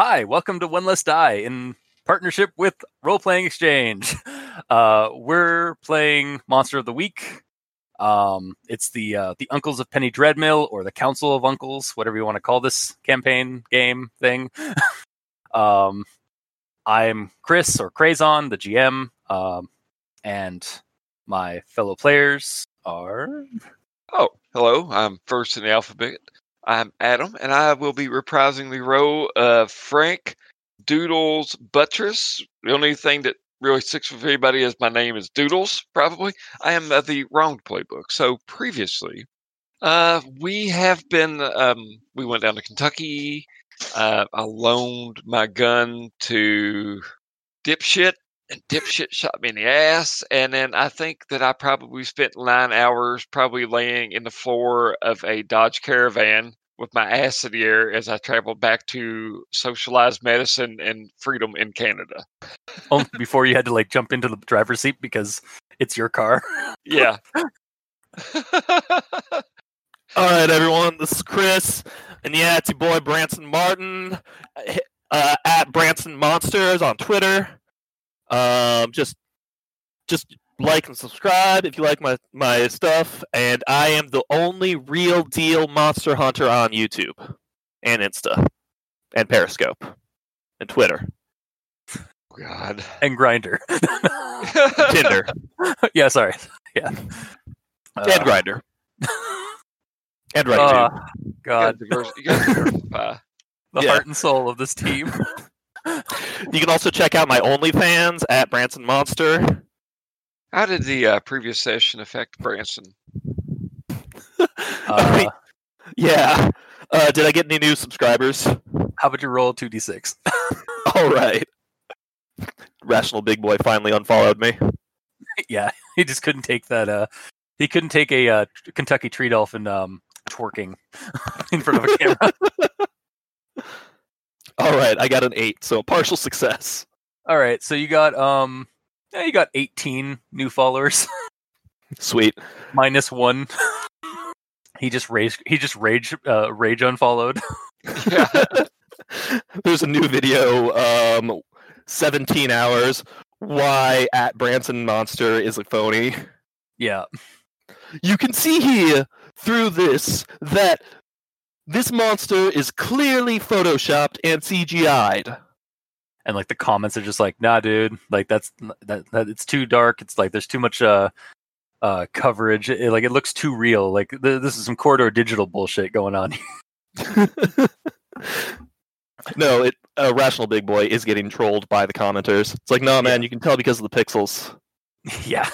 Hi, welcome to One Less Die in partnership with Role Playing Exchange. Uh, we're playing Monster of the Week. Um, it's the uh, the Uncles of Penny Dreadmill or the Council of Uncles, whatever you want to call this campaign game thing. um, I'm Chris or Crazon, the GM, um, and my fellow players are. Oh, hello. I'm first in the alphabet. I'm Adam, and I will be reprising the role of Frank Doodles Buttress. The only thing that really sticks with anybody is my name is Doodles, probably. I am uh, the wrong playbook. So previously, uh, we have been, um, we went down to Kentucky. Uh, I loaned my gun to Dipshit, and Dipshit shot me in the ass. And then I think that I probably spent nine hours probably laying in the floor of a Dodge Caravan with my ass in the air as I traveled back to socialized medicine and freedom in Canada. Oh, before you had to like jump into the driver's seat because it's your car. Yeah. All right, everyone. This is Chris, and yeah, it's your boy Branson Martin uh, at Branson Monsters on Twitter. Um, just, just like and subscribe if you like my my stuff. And I am the only real deal monster hunter on YouTube and Insta and Periscope and Twitter, God. and Grindr. Tinder, yeah, sorry. Yeah. and Grindr, and Reddit. uh, You God, gotta diverse- you gotta diversify. the yeah. heart and soul of this team. You can also check out my OnlyFans at Branson Monster. How did the uh, previous session affect Branson? Uh, Yeah. Uh, did I get any new subscribers? how about you roll two d six? All right. Rational Big Boy finally unfollowed me. Yeah, he just couldn't take that. Uh, he couldn't take a uh, Kentucky tree dolphin um, twerking in front of a camera. All right, I got an eight, so partial success. All right, so you got um, yeah, you got eighteen new followers Sweet. minus one. he just rage. He just rage. Uh, rage unfollowed. Yeah. There's a new video, um, 17 hours. Why at Branson Monster is a phony. yeah, You can see here through this that this monster is clearly photoshopped and CGI'd. and like the comments are just like, nah, dude. Like that's that. that it's too dark. It's like there's too much uh, uh, coverage. It, like it looks too real. Like th- this is some corridor digital bullshit going on. no, it uh, Rational Big Boy is getting trolled by the commenters. It's like, no, man, you can tell because of the pixels. yeah.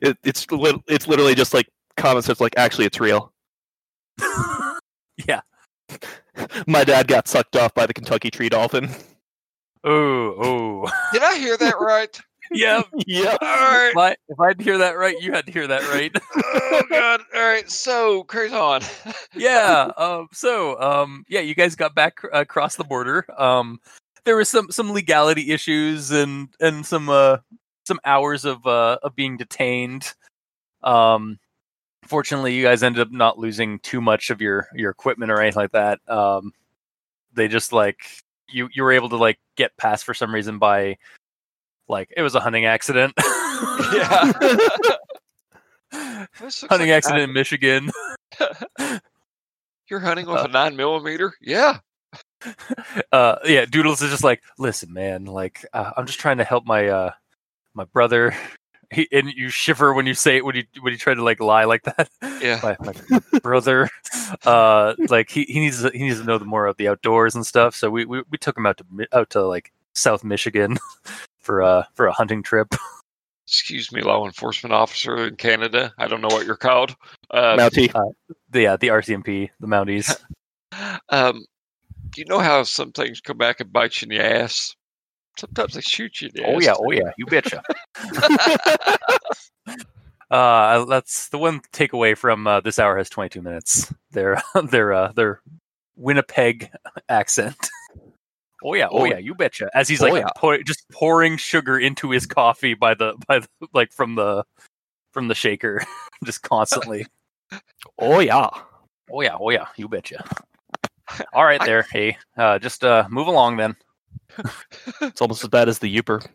It, it's lit- it's literally just like comments that's like, actually, it's real. Yeah. My dad got sucked off by the Kentucky tree dolphin. Oh, oh. Did I hear that right? yeah. yeah. All right. If I if I'd hear that right, you had to hear that right. Oh God! All right. So, Crazon. yeah. Um. So. Um. Yeah. You guys got back uh, across the border. Um. There was some some legality issues and and some uh some hours of uh of being detained. Um. Fortunately, you guys ended up not losing too much of your your equipment or anything like that. Um. They just like you you were able to like get past for some reason by like it was a hunting accident. Yeah. Hunting like accident in Michigan. You're hunting with Uh, a nine millimeter? Yeah. uh yeah doodles is just like listen man like uh, i'm just trying to help my uh my brother he, and you shiver when you say it when you when you try to like lie like that Yeah. my, my brother uh like he, he needs to, he needs to know the more of the outdoors and stuff so we, we we took him out to out to like south michigan for uh for a hunting trip Excuse me, law enforcement officer in Canada. I don't know what you're called. Uh, Mountie. the yeah the rcmp the mounties um, you know how some things come back and bite you in the ass? Sometimes they shoot you in the oh ass. yeah oh yeah you betcha Uh, that's the one takeaway from uh, this hour has 22 minutes. Their their uh, their Winnipeg accent. Oh yeah, oh, Oh, yeah, you betcha. As he's oh, like yeah. pour, just pouring sugar into his coffee by the by the, like from the from the shaker, just constantly. Oh yeah. Oh yeah, oh yeah, you betcha. All right, there. Hey, uh, just uh, move along then. It's almost as bad as the Yooper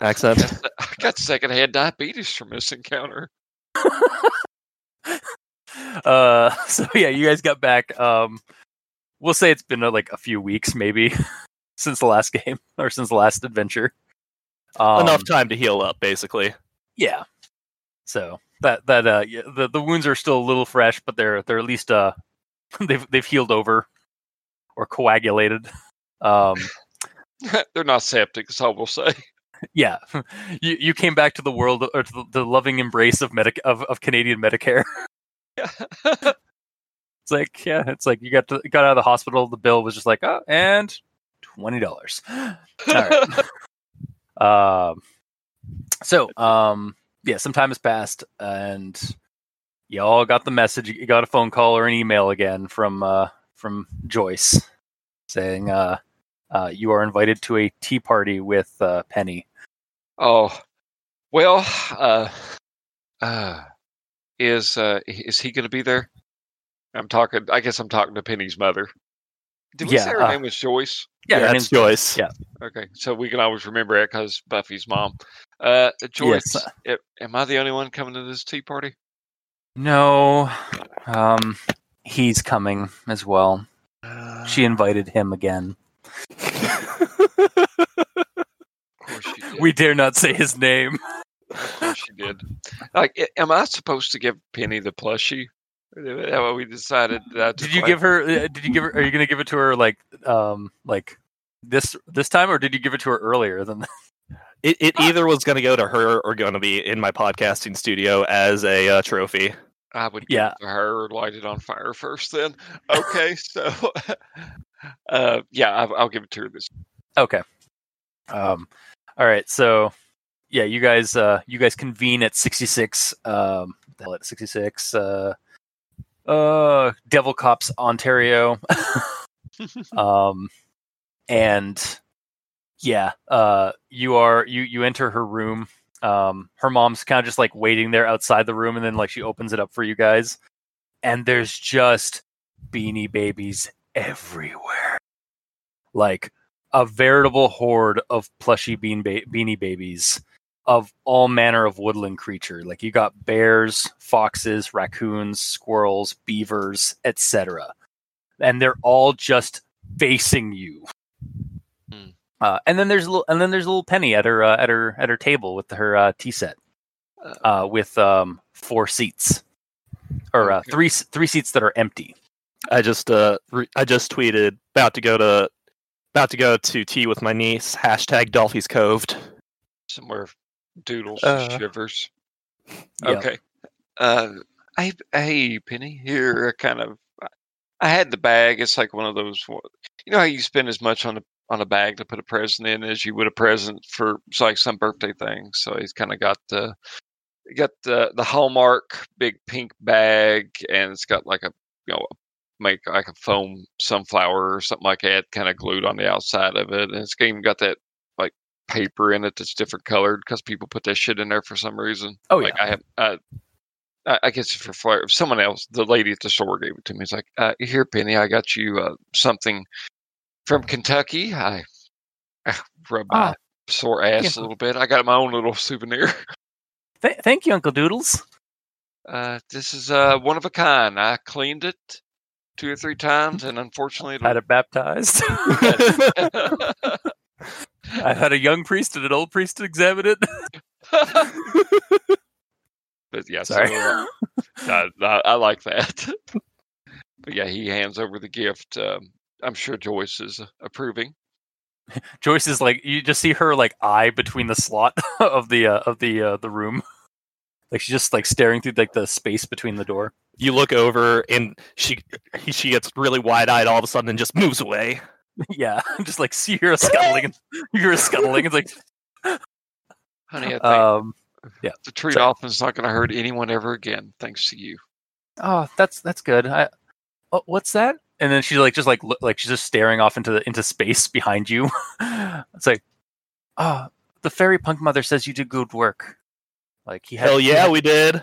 accent. I got secondhand diabetes from this encounter. Uh, so yeah, you guys got back. Um, we'll say it's been uh, like a few weeks, maybe, since the last game or since the last adventure. Um, Enough time to heal up, basically. Yeah. So that that uh, yeah, the the wounds are still a little fresh, but they're they're at least uh, they've they've healed over or coagulated. Um, They're not septic, is all we'll say. yeah, you you came back to the world or to the, the loving embrace of medic of, of Canadian Medicare. It's like yeah, it's like you got to got out of the hospital. The bill was just like oh, and twenty dollars. All right. um, so um, yeah, some time has passed, and y'all got the message. You got a phone call or an email again from uh, from Joyce saying uh, uh, you are invited to a tea party with uh, Penny. Oh, well, uh, uh, is uh, is he going to be there? I'm talking. I guess I'm talking to Penny's mother. Did we Yeah, say her uh, name was Joyce? Yeah, her that's name's Joyce. Yeah. Okay, so we can always remember it because Buffy's mom. Uh, Joyce, Yes. a- am I the only one coming to this tea party? No, um, he's coming as well. She invited him again. Of course she did. We dare not say his name. Of course she did. Like, am I supposed to give Penny the plushie? Is that what we decided? That Did you give her? uh, Did you give her? Are you going to give it to her like, um, like this this time, or did you give it to her earlier than? It, it either was going to go to her or going to be in my podcasting studio as a uh, trophy. I would give Yeah. it to her or light it on fire first. Then, okay. so, uh, yeah, I'll, I'll give it to her this. Okay. Um. All right. So, yeah, you guys, uh, you guys convene at sixty six. Um, the hell at sixty six. Uh, uh, Devil Cops, Ontario. um, and yeah, uh, you are you you enter her room. Um, her mom's kind of just like waiting there outside the room, and then like she opens it up for you guys, and there's just beanie babies everywhere, like a veritable horde of plushy bean ba- beanie babies of all manner of woodland creature. Like you got bears, foxes, raccoons, squirrels, beavers, etc. And they're all just facing you. Hmm. Uh, and then there's a little, and then there's a little Penny at her uh, at her at her table with her uh, tea set, uh, with um, four seats, or uh, Okay. three three seats that are empty. I just uh re- I just tweeted about to go to about to go to tea with my niece. Hashtag Dolphy's Coved. somewhere doodles Uh, shivers. yeah. Okay. Uh, hey, hey, Penny. Here, I kind of. I had the bag. It's like one of those. You know how you spend as much on a on a bag to put a present in as you would a present for it's like some birthday thing. So he's kind of got the got the the Hallmark big pink bag, and it's got like a you know make like a foam sunflower or something like that, kind of glued on the outside of it, and it's even got that like paper in it that's different colored because people put that shit in there for some reason. Oh like yeah, I have. I I guess for flair, someone else, the lady at the store gave it to me. It's like, uh, here, Penny, I got you uh, something from Kentucky. I, I rub my Ah, sore ass a little bit. I got my own little souvenir. Th- thank you, Uncle Doodles. Uh, this is uh, one of a kind. I cleaned it two or three times, and unfortunately, I Had it baptized. I had a young priest and an old priest examine it. but yeah, Sorry. so, uh, I, I, I like that. but yeah, he hands over the gift. Um, I'm sure Joyce is approving. Joyce is like you just see her like eye between the slot of the uh, of the uh, the room. Like she's just like staring through like the space between the door. You look over and she she gets really wide eyed all of a sudden and just moves away. yeah, just like see her scuttling and you're her scuttling. It's like Honey, I think um the tree sorry. dolphin's not going to hurt anyone ever again, thanks to you. oh that's that's good. I oh, what's that? And then she's like just like look, like she's just staring off into the into space behind you. it's like oh the fairy punk mother says you did good work. Like he had Hell yeah, we did.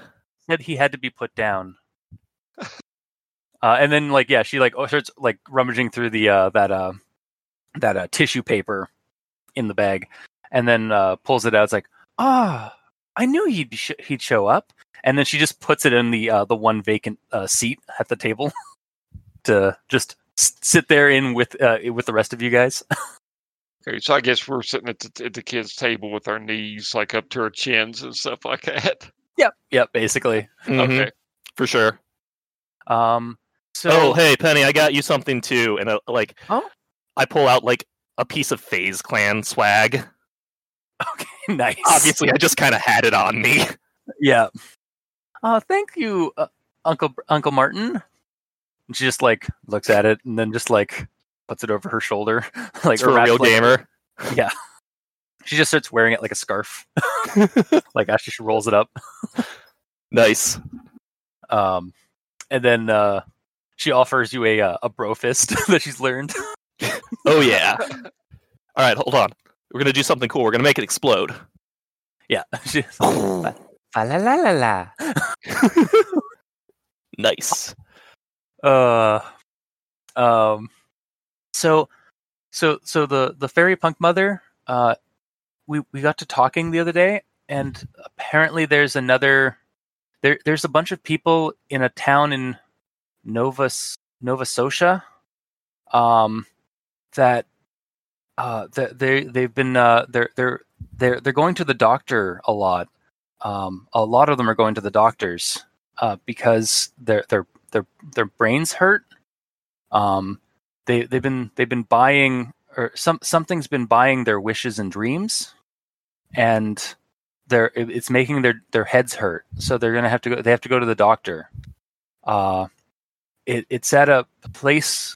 said he had to be put down. Uh, and then like yeah, she like oh, starts like rummaging through the uh, that uh, that uh, tissue paper in the bag, and then uh, pulls it out. It's like ah, I knew he'd sh- he'd show up. And then she just puts it in the uh, the one vacant uh, seat at the table to just s- sit there in with uh, with the rest of you guys. Okay, so I guess we're sitting at the, at the kids' table with our knees like up to our chins and stuff like that. yep, yep, basically. Mhm, Okay. for sure. Um, so oh, hey, Penny, I got you something too. And uh, like, Oh? I pull out like a piece of FaZe Clan swag. okay, nice. Obviously, I just kind of had it on me. yeah. Uh, thank you, uh, Uncle Uncle Martin. And she just like looks at it and then just like puts it over her shoulder, like for a real like- gamer. Yeah. She just starts wearing it like a scarf, like as she rolls it up. nice. Um, and then uh, she offers you a uh, a bro fist that she's learned. Oh yeah. All right, hold on. We're gonna do something cool. We're gonna make it explode. Yeah, she, nice. la la la la. Uh, um, so, so, so the the fairy punk mother. Uh, we we got to talking the other day, and apparently there's another. There there's a bunch of people in a town in Nova Nova Scotia. Um, that uh that they they've been uh they're they're they're they're going to the doctor a lot. Um, a lot of them are going to the doctors uh, because their their their their brains hurt. Um, they they've been they've been buying or some something's been buying their wishes and dreams, and they're it's making their their heads hurt. So they're gonna have to go. They have to go to the doctor. Uh, it it's at a place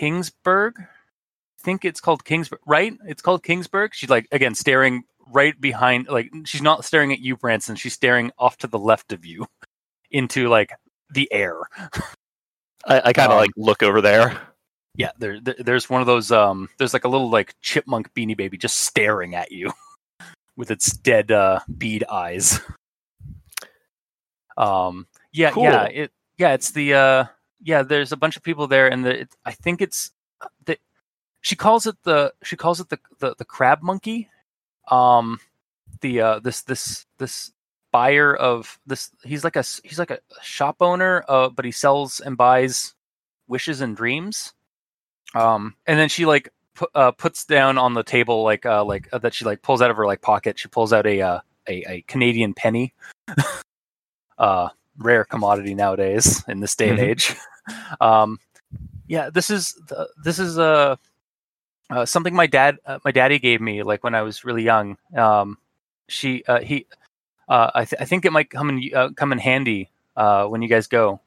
Kingsburg. I think it's called Kingsburg, right? It's called Kingsburg. She's like again staring right behind, like she's not staring at you, Branson. She's staring off to the left of you, into like the air. I, I kind of Um, like look over there. Yeah, there, there there's one of those. Um, there's like a little like chipmunk beanie baby just staring at you with its dead uh, bead eyes. Um, yeah, yeah, it yeah, it's the uh, yeah. There's a bunch of people there, and the, it, I think it's the she calls it the she calls it the the, the crab monkey. Um, the uh, this this this buyer of this he's like a he's like a shop owner, uh, but he sells and buys wishes and dreams. Um, and then she like pu- uh, puts down on the table like uh like uh, that she like pulls out of her like pocket. She pulls out a uh, a, a Canadian penny. uh, rare commodity nowadays in this day and Mhm. age. Um, yeah, this is the, this is uh, uh, something my dad uh, my daddy gave me like when I was really young. Um, she uh, he uh, I, th- I think it might come in uh, come in handy uh, when you guys go.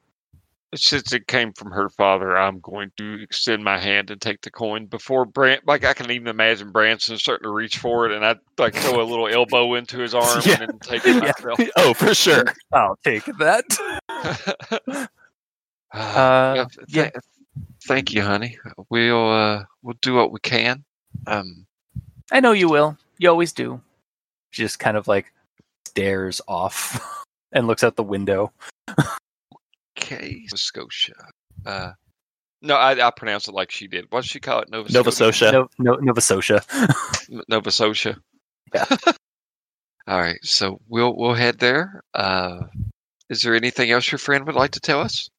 Since it came from her father, I'm going to extend my hand and take the coin before Brant. Like I can even imagine Branson starting to reach for it, and I like throw a little elbow into his arm Yeah. and then take it Yeah. myself. oh, for sure. I'll take that. Uh, yeah, th- Thank you, honey. We'll uh, we'll do what we can. Um, I know you will. You always do. She just kind of like stares off and looks out the window. Okay, Scotia. Uh, no, I, I pronounce it like she did. What did she call it? Nova, Nova Scotia. No, no, Nova Scotia. Nova Scotia. Yeah. All right, so we'll we'll head there. Uh, is there anything else your friend would like to tell us?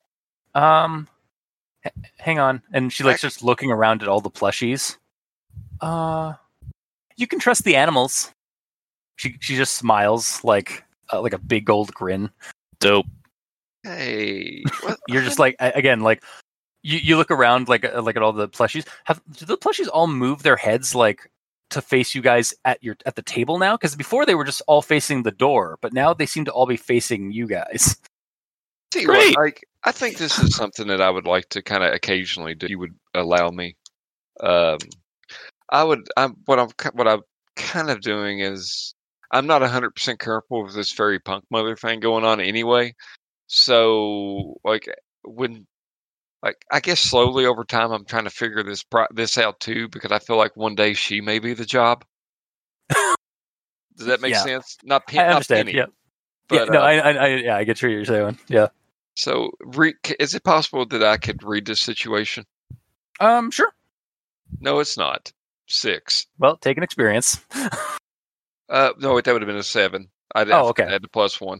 Um, h- hang on. And she like Heck. starts looking around at all the plushies. Uh, you can trust the animals. She she just smiles like uh, like a big old grin. Dope. Hey, what- You're just like again like you, you look around like uh, like at all the plushies. Have do the plushies all move their heads like to face you guys at your at the table now? Because before they were just all facing the door, but now they seem to all be facing you guys. Tell you what, Great. like I think this is something that I would like to kind of occasionally do. You would allow me. Um, I would. I'm what I'm what I'm kind of doing is I'm not hundred percent comfortable with this fairy punk mother thing going on anyway. So like when like I guess slowly over time I'm trying to figure this pro- this out too because I feel like one day she may be the job. Does that make Yeah. sense? Not, Pen- I understand. Penny, Yeah. but, yeah. No, uh, I, I, I yeah, I get what you're saying. Yeah. So, re- is it possible that I could read this situation? Um, sure. No, it's not. Six. Well, take an experience. Uh, no, wait, that would have been a seven. I'd Oh, okay. Add the plus one.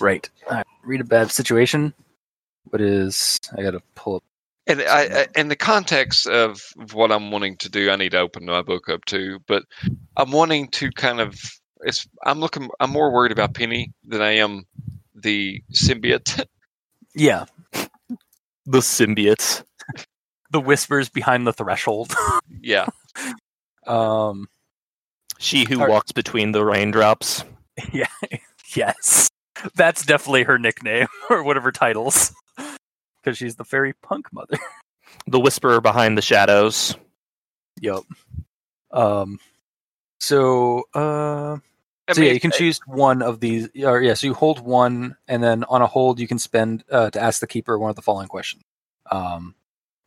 Right. All right. Read a bad situation. What is? I gotta pull up. And I, I, in the context of what I'm wanting to do, I need to open my book up too. But I'm wanting to kind of. It's. I'm looking. I'm more worried about Penny than I am the symbiote. Yeah, The symbiotes. the whispers behind the threshold. yeah. um, She who Alright. walks between the raindrops. yeah, yes, that's definitely her nickname or whatever titles, because she's the fairy punk mother. The whisperer behind the shadows. Yep. Um. So, uh, I so yeah, you can choose one of these. Or yeah, so you hold one, and then on a hold, you can spend uh, to ask the keeper one of the following questions. Um,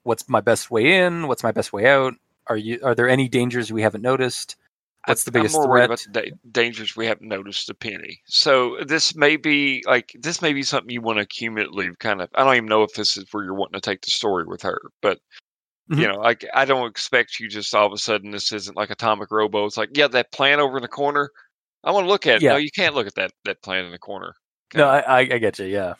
what's my best way in? What's my best way out? Are you? Are there any dangers we haven't noticed? What's the biggest I'm more worried threat? about the dangers we haven't noticed to Penny. So this may be like this may be something you want to cumulatively kind of. I don't even know if this is where you're wanting to take the story with her, but you Mhm. know, like I don't expect you just all of a sudden. This isn't like Atomic Robo. It's like yeah, that plant over in the corner. I want to look at it. Yeah. No, you can't look at that that plant in the corner. No, I, I, get you. Yeah.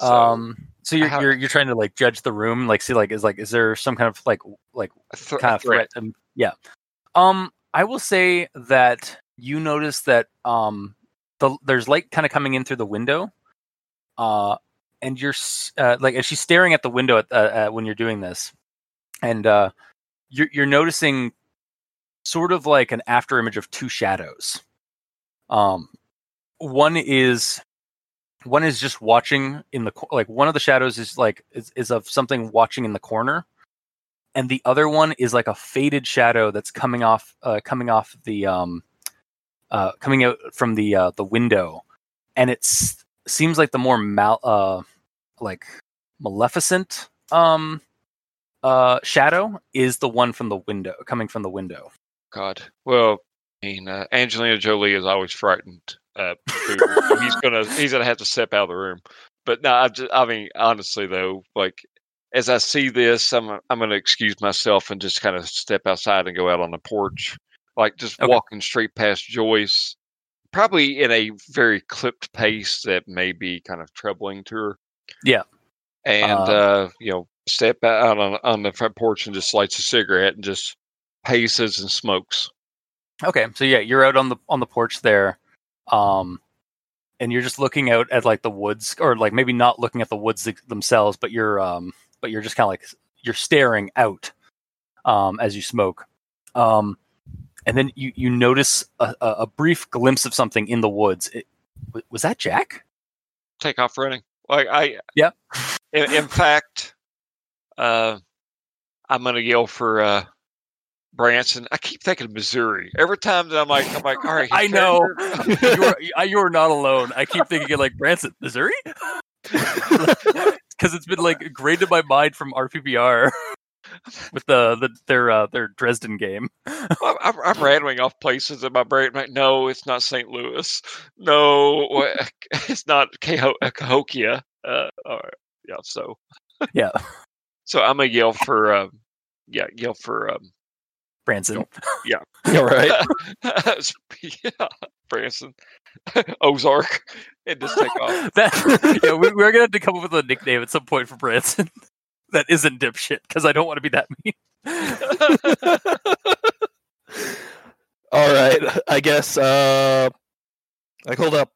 So, um. So you're how- you're you're trying to like judge the room, like see like is like is there some kind of like like th- kind of threat. Um, yeah. Um, I will say that you notice that um, the there's light kind of coming in through the window, uh, and you're uh, like, and she's staring at the window at, uh, at when you're doing this, and uh, you're you're noticing sort of like an after image of two shadows. Um, one is one is just watching in the like one of the shadows is like is, is of something watching in the corner and the other one is like a faded shadow that's coming off uh, coming off the um uh coming out from the uh the window and it's seems like the more mal uh like maleficent um uh shadow is the one from the window coming from the window God. Well, I mean, uh, Angelina Jolie is always frightened. Uh, he's gonna he's gonna have to step out of the room. But no, I just I mean honestly though, like as I see this, I'm I'm gonna excuse myself and just kind of step outside and go out on the porch, like just Okay. walking straight past Joyce, probably in a very clipped pace that may be kind of troubling to her. Yeah. And Uh, uh, you know, step out on on the front porch and just lights a cigarette and just paces and smokes. Okay, so yeah, you're out on the on the porch there, um, and you're just looking out at like the woods, or like maybe not looking at the woods themselves, but you're um, but you're just kind of like you're staring out, um, as you smoke, um, and then you you notice a, a, brief glimpse of something in the woods. It, w- was that Jack? take off running. Like I, Yeah. In, in fact, uh, I'm gonna yell for uh, Branson. I keep thinking Missouri every time that I'm like, I'm like, all right. I know. you're I- you're not alone. I keep thinking like Branson, Missouri, because it's been like graded in my mind from RPPR with the, the their uh, their Dresden game. I'm, I'm, I'm rattling off places in my brain. Like, no, it's not St. Louis. No, it's not Caho- uh, Cahokia. Uh, all right. Yeah. So. Yeah. So I'm gonna yell for, um, yeah, yell for um, Branson. Yeah. All right. yeah, Branson, Ozark, and just take off. that yeah, we, we're gonna have to come up with a nickname at some point for Branson that isn't dipshit because I don't want to be that mean. All right. I guess. Uh, like, hold up.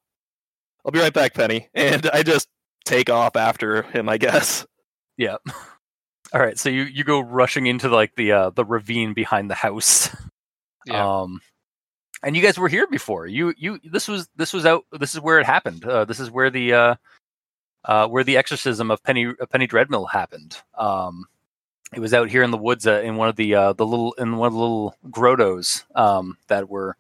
I'll be right back, Penny. And I just take off after him. I guess. yeah. All right, so you you go rushing into like the uh, the ravine behind the house. Yeah. Um, and you guys were here before. You you this was this was out. This is where it happened. Uh, this is where the uh, uh, where the exorcism of Penny uh, Penny Dreadmill happened. Um, it was out here in the woods uh, in one of the uh, the little in one of the little grottos um, that were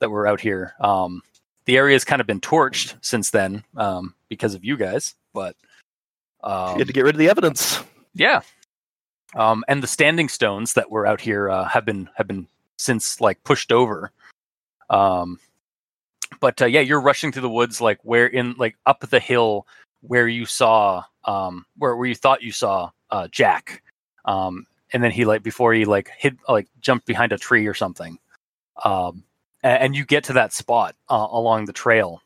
that were out here. Um, the area's kind of been torched since then um, because of you guys, but um, you had to get rid of the evidence. yeah. Um, and the standing stones that were out here uh, have been have been since like pushed over. Um, but uh, yeah, you're rushing through the woods like where in like up the hill where you saw um where where you thought you saw uh Jack. Um and then he like before he like hid like jumped behind a tree or something. Um a- and, you get to that spot uh, along the trail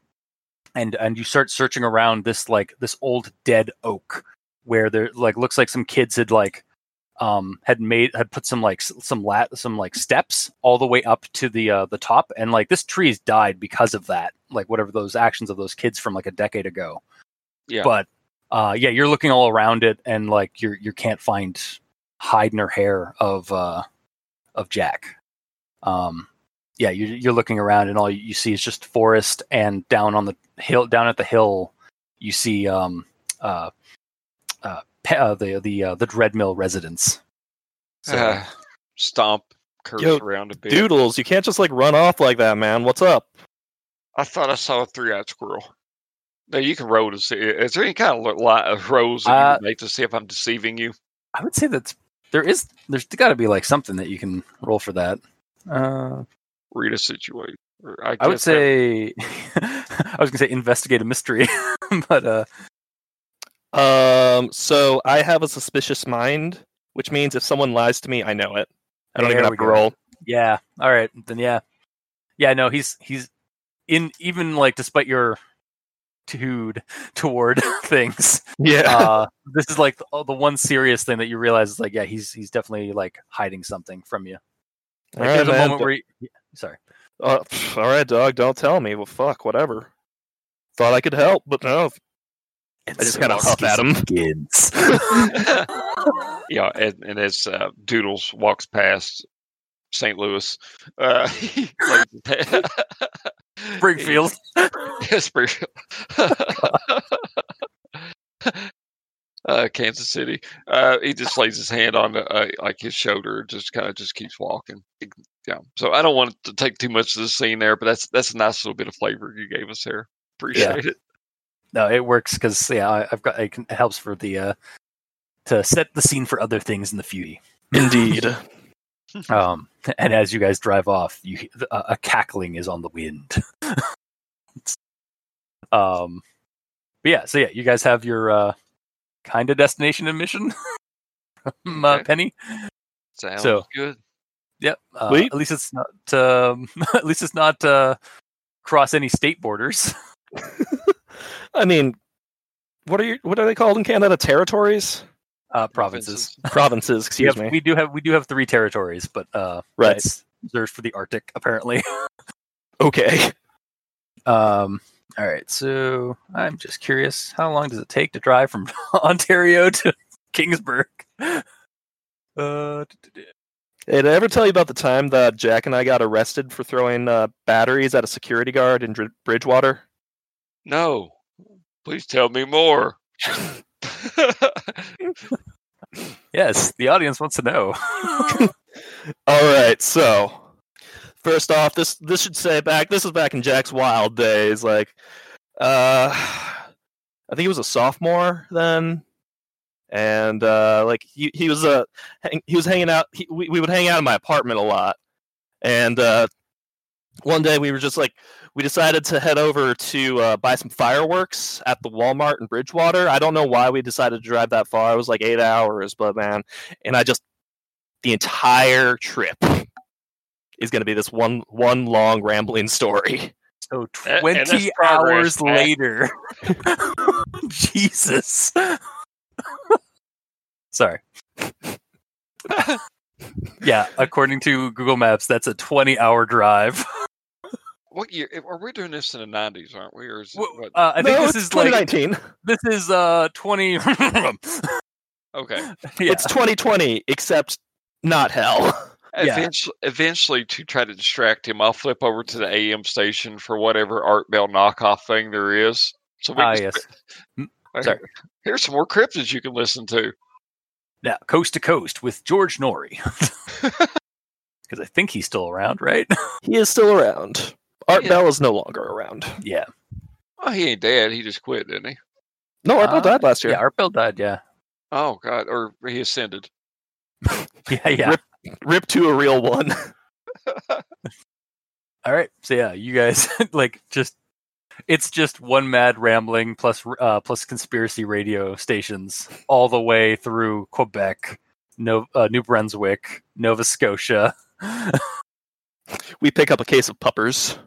and and you start searching around this like this old dead oak where there like looks like some kids had like um had made had put some like some lat some like steps all the way up to the uh the top. And like this tree's died because of that like whatever those actions of those kids from like a decade ago. Yeah. but uh yeah you're looking all around it and like you're you can't find hide nor hair of uh of jack. Um yeah you're, you're looking around and all you see is just forest and down on the hill down at the hill you see um uh uh, pe- uh the the uh, the dreadmill residence so Uh, stomp, curse Yo, around a bit. Doodles, you can't just like run off like that, man. What's up? I thought I saw a three-eyed squirrel. Now you can roll to see. Is there any kind of li- li- of rolls that you Uh, can make to see if I'm deceiving you? i would say that there is there's got to be like something that you can roll for that uh Read a situation. I, i would say i was gonna say investigate a mystery but uh Um, so I have a suspicious mind, which means if someone lies to me, I know it. I don't even There have to go. roll. Yeah. All right. Then yeah. Yeah. No. He's he's in even like despite your tude toward things. Yeah. Uh, this is like the, the one serious thing that you realize is like yeah he's he's definitely like hiding something from you. Like All there's right, a moment where he, sorry. Uh, all right, dog. Don't tell me. Well, fuck. Whatever. Thought I could help, but no. And I just kinda huff at him. Begins. yeah, and, and as uh, Doodles walks past St. Louis, uh, he lays his head- Springfield. Yeah, Springfield. uh, Kansas City. Uh, he just lays his hand on uh, like his shoulder, just kind of just keeps walking. Yeah. So I don't want to take too much of the scene there, but that's that's a nice little bit of flavor you gave us there. Appreciate it. No, it works because yeah I, I've got it, can, it helps for the uh to set the scene for other things in the feud. Indeed. Um, and as you guys drive off, you he- a, a cackling is on the wind. um, but yeah, so yeah, you guys have your uh, kind of destination and mission from uh, Okay. Penny. Sounds So- good. Yep. Uh, at least it's not. Um, at least it's not uh, cross any state borders. I mean, what are you? What are they called in Canada? Territories? Uh, provinces. Provinces. We, have, me. we do have we do have three territories, but uh, Right. that's reserved for the Arctic apparently. Okay. Um, all right, so I'm just curious, how long does it take to drive from Ontario to Kingsburg? Uh, did I ever tell you about the time that Jack and I got arrested for throwing uh, batteries at a security guard in Dr- Bridgewater? No, please tell me more. yes, the audience wants to know. All right, so first off, this this should say back. This was back in Jack's wild days. Like, uh, I think he was a sophomore then, and uh, like he he was uh, hang, he was hanging out. He, we we would hang out in my apartment a lot, and uh, one day we were just like we decided to head over to uh, buy some fireworks at the Walmart in Bridgewater. I don't know why we decided to drive that far. It was like eight hours, but man, and I just the entire trip is going to be this one one long rambling story. so 20 that's hours Matt. later. Jesus. Sorry. yeah, according to Google Maps, that's a 20 hour drive. What year? Are we doing this in the nineties? Aren't we? Or is it, Well, what? Uh, I think no, this it's is like 2019. this is uh 20 yeah. okay. It's 2020, except not hell. Yeah. Eventually, eventually, to try to distract him, I'll flip over to the AM station for whatever Art Bell knockoff thing there is. So we Ah, can yes. sorry. Here's some more cryptids you can listen to. Now, Coast to Coast with George Noory. Because I think he's still around, right? He is still around. Art Yeah. Bell is no longer around. yeah. Oh, he ain't dead. He just quit, didn't he? No, Art Bell Uh, died last year. Yeah, Art Bell died, yeah. Oh God, or he ascended. Yeah, yeah. Rip. Rip to a real one. All right. So yeah, you guys like just it's just one mad rambling plus uh, plus conspiracy radio stations all the way through Quebec, no, uh, New Brunswick, Nova Scotia. We pick up a case of puppers.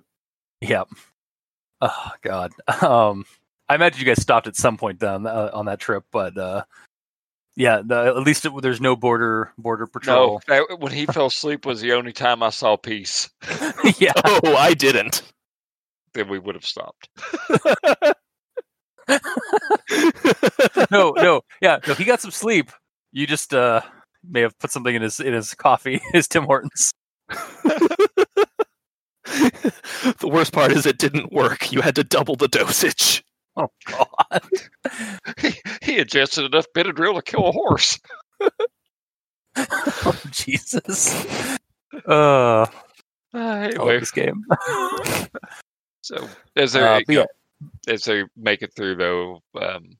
Yep. Oh God. Um, I imagine you guys stopped at some point down uh, on that trip, but uh, yeah, the, at least it, there's no border border No, patrol. that- when he fell asleep was the only time I saw peace. yeah. Oh, I didn't. Then we would have stopped. no, no, yeah, no. He got some sleep. You just uh, may have put something in his in his coffee, his Tim Hortons. the worst part is it didn't work. You had to double the dosage. Oh God. He, he ingested enough Benadryl to kill a horse. Oh, Jesus. Uh, Uh, I like anyway, this game. so as they Uh, yeah. as they make it through, though, um,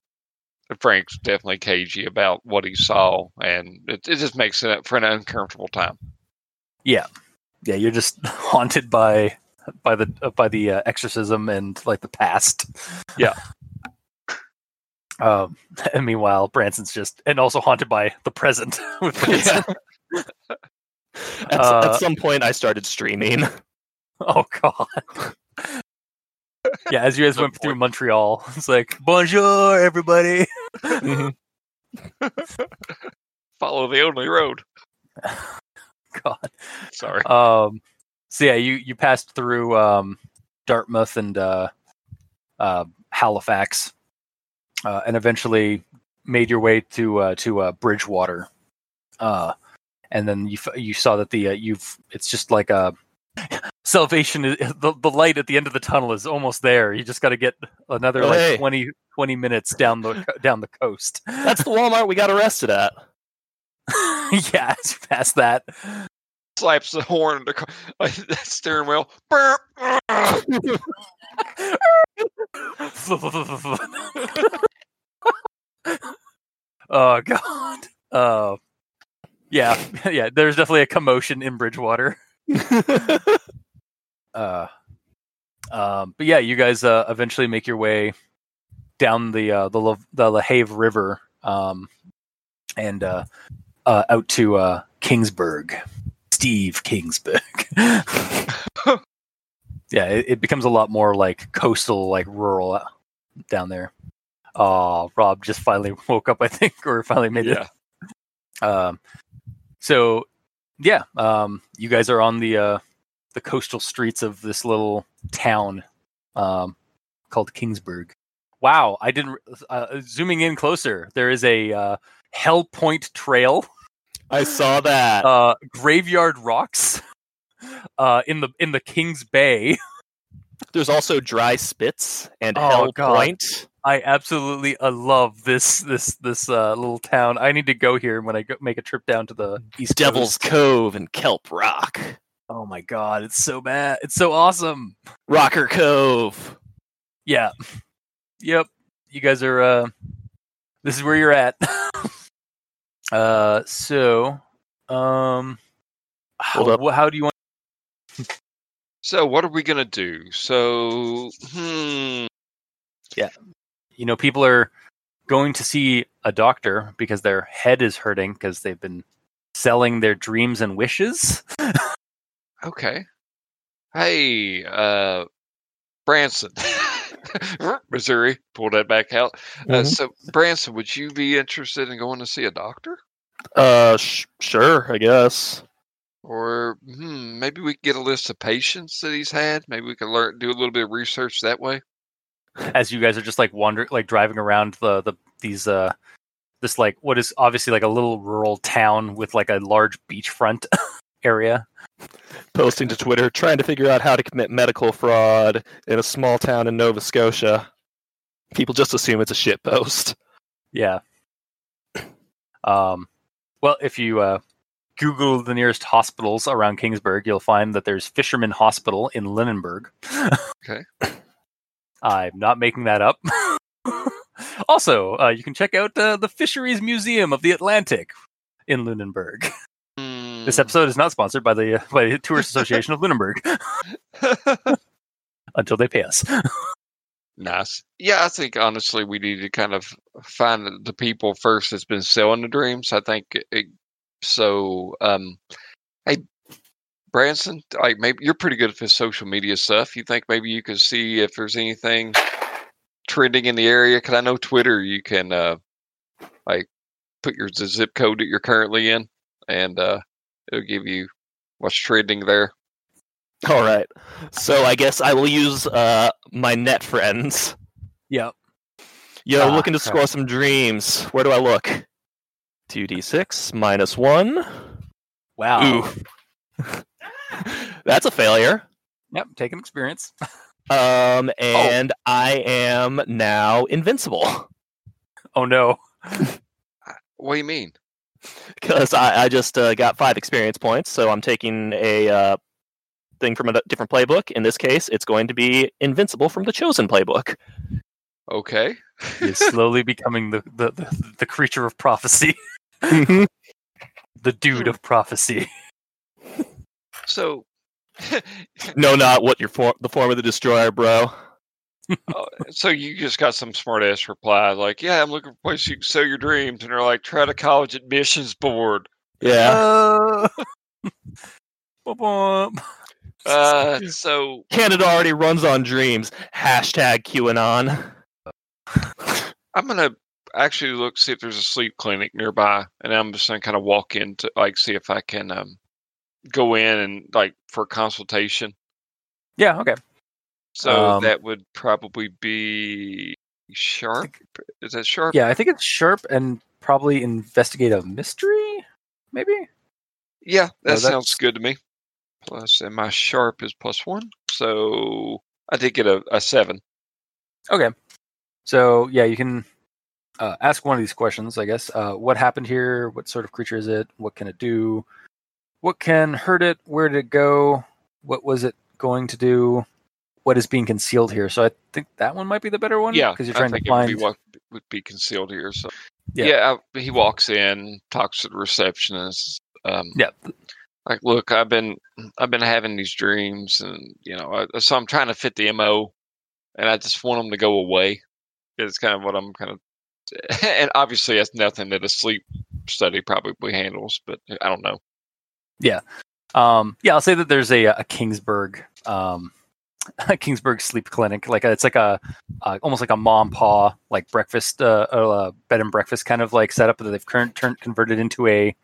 Frank's definitely cagey about what he saw, and it, it just makes it for an uncomfortable time. yeah, you're just haunted by by the uh, by the uh, exorcism and like the past. Yeah. Um, and meanwhile, Branson's just and also haunted by the present with Branson. At, Uh, at some point, I started streaming. Oh God. yeah, as you guys went through. Montreal, it's like bonjour, everybody. Mhm. Follow the only road. God. Sorry. Um. So yeah, you you passed through um, Dartmouth and uh, uh, Halifax, uh, and eventually made your way to uh, to uh, Bridgewater. Uh, and then you f- you saw that the uh, you've it's just like a salvation is the, the light at the end of the tunnel is almost there. You just got to get another Oh, like hey. 20, 20 minutes down the down the coast. That's the Walmart we got arrested at. yeah, you pass that. Slaps the horn, in the steering wheel. Oh god. Uh, yeah, yeah. There's definitely a commotion in Bridgewater. Uh, um, but yeah, you guys uh, eventually make your way down the uh, the La- the LaHave River um, and uh, uh, out to uh, Kingsburg. Steve Kingsburg. yeah, it, it becomes a lot more like coastal, like rural uh, down there. Oh, Rob just finally woke up, I think, or finally made Yeah. it. Um, so yeah, um, you guys are on the uh, the coastal streets of this little town um, called Kingsburg. Wow, I didn't. Uh, zooming in closer, there is a uh, Hell Point Trail, I saw that. uh, graveyard rocks uh, in the in the Kings Bay. There's also dry spits and Oh, Hell God. Point. I absolutely uh, love this this this uh, little town. I need to go here when I go, make a trip down to the East Devil's Coast. Cove and Kelp Rock. Oh my god, it's so bad. It's so awesome. Rocker Cove. Yeah. Yep. You guys are uh this is where you're at. uh so um Hold how, up. how do you want So what are we gonna do? So hmm. Yeah, you know people are going to see a doctor because their head is hurting because they've been selling their dreams and wishes. Okay. Hey, uh, Branson, Missouri. Pull that back out. Uh, Mhm. so, Branson, would you be interested in going to see a doctor? Uh, sh- sure, I guess. Or hmm, maybe we could get a list of patients that he's had. Maybe we could learn, do a little bit of research that way. as you guys are just like wandering like driving around the the these uh this like what is obviously like a little rural town with like a large beachfront area. Posting to Twitter, trying to figure out how to commit medical fraud in a small town in Nova Scotia. People just assume it's a shit post. Yeah. Um well if you uh Google the nearest hospitals around Kingsburg, you'll find that there's Fisherman Hospital in Lunenburg. Okay. I'm not making that up. also, uh, you can check out uh, the Fisheries Museum of the Atlantic in Lunenburg. This episode is not sponsored by the by the Tourist Association of Lunenburg until they pay us. Nice. Yeah, I think honestly we need to kind of find the people first that's been selling the dreams. I think it, so. Um, hey, Branson, like maybe you're pretty good at this social media stuff. You think maybe you could see if there's anything trending in the area? Because I know Twitter, you can uh, like put your the zip code that you're currently in, and uh, it'll give you what's trending there. All right. So I guess I will use uh, my net friends. Yep. Yo, Ah, looking to crap. score some dreams. Where do I look? 2d6 minus 1. Wow. Ooh. That's a failure. Yep. take Taking experience. Um, and I am now invincible Oh no. What do you mean? because I, I just uh, got five experience points. So I'm taking a uh, thing from a different playbook. In this case, it's going to be invincible from the chosen playbook. Okay. He's slowly becoming the, the, the, the creature of prophecy, Mhm. the dude of prophecy. So, no, not what your form, the form of the destroyer, bro. Uh, so you just got some smart ass reply like, "Yeah, I'm looking for a place you can sell your dreams," and they're like, "Try the college admissions board." Yeah. Uh. Uh, so Canada already runs on dreams. Hashtag QAnon. I'm gonna actually look see if there's a sleep clinic nearby, and I'm just gonna kind of walk in to like see if I can um go in and like for a consultation. yeah. Okay. So Um, that would probably be sharp. Is that sharp? Yeah, I think it's sharp and probably investigate a mystery. Maybe. Yeah, that No, sounds good to me. Plus, and my sharp is plus one, so I did get a, a seven. Okay. So yeah, you can uh, ask one of these questions, I guess. Uh, what happened here? What sort of creature is it? What can it do? What can hurt it? Where did it go? What was it going to do? What is being concealed here? So I think that one might be the better one. Yeah, because you're trying to it would find. be what would be concealed here. So Yeah. yeah, I, he walks in, talks to the receptionist. Um, Yeah. like, look, I've been I've been having these dreams, and you know, I, so I'm trying to fit the mo, and I just want them to go away. It's kind of what I'm kind of, and obviously that's nothing that a sleep study probably handles, but I don't know. Yeah, um, yeah, I'll say that there's a, a Kingsburg, um, Kingsburg sleep clinic. Like it's like a uh, almost like a mom paw like breakfast, uh, uh, bed and breakfast kind of like setup that they've current turned converted into a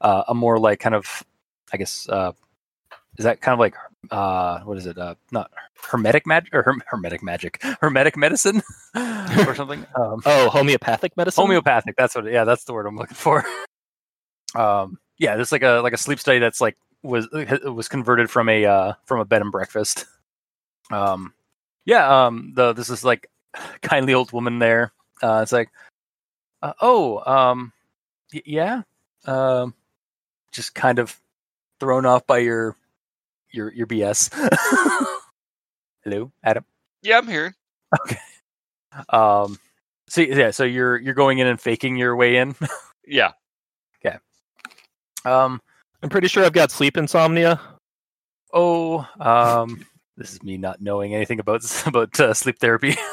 uh, a more like kind of I guess uh, is that kind of like uh, what is it? Uh, not hermetic magic or herm- hermetic magic, hermetic medicine or something. Um, Oh, homeopathic medicine. homeopathic that's what yeah that's the word i'm looking for um yeah there's like a like a sleep study that's like was was converted from a uh from a bed and breakfast um yeah um the this is like kindly old woman there uh it's like uh, oh um y- yeah um just kind of thrown off by your your your bs hello adam Yeah, I'm here. Okay. Um so yeah so you're you're going in and faking your way in Yeah. Okay. Um I'm pretty sure I've got sleep insomnia. Oh, um, this is me not knowing anything about about uh, sleep therapy.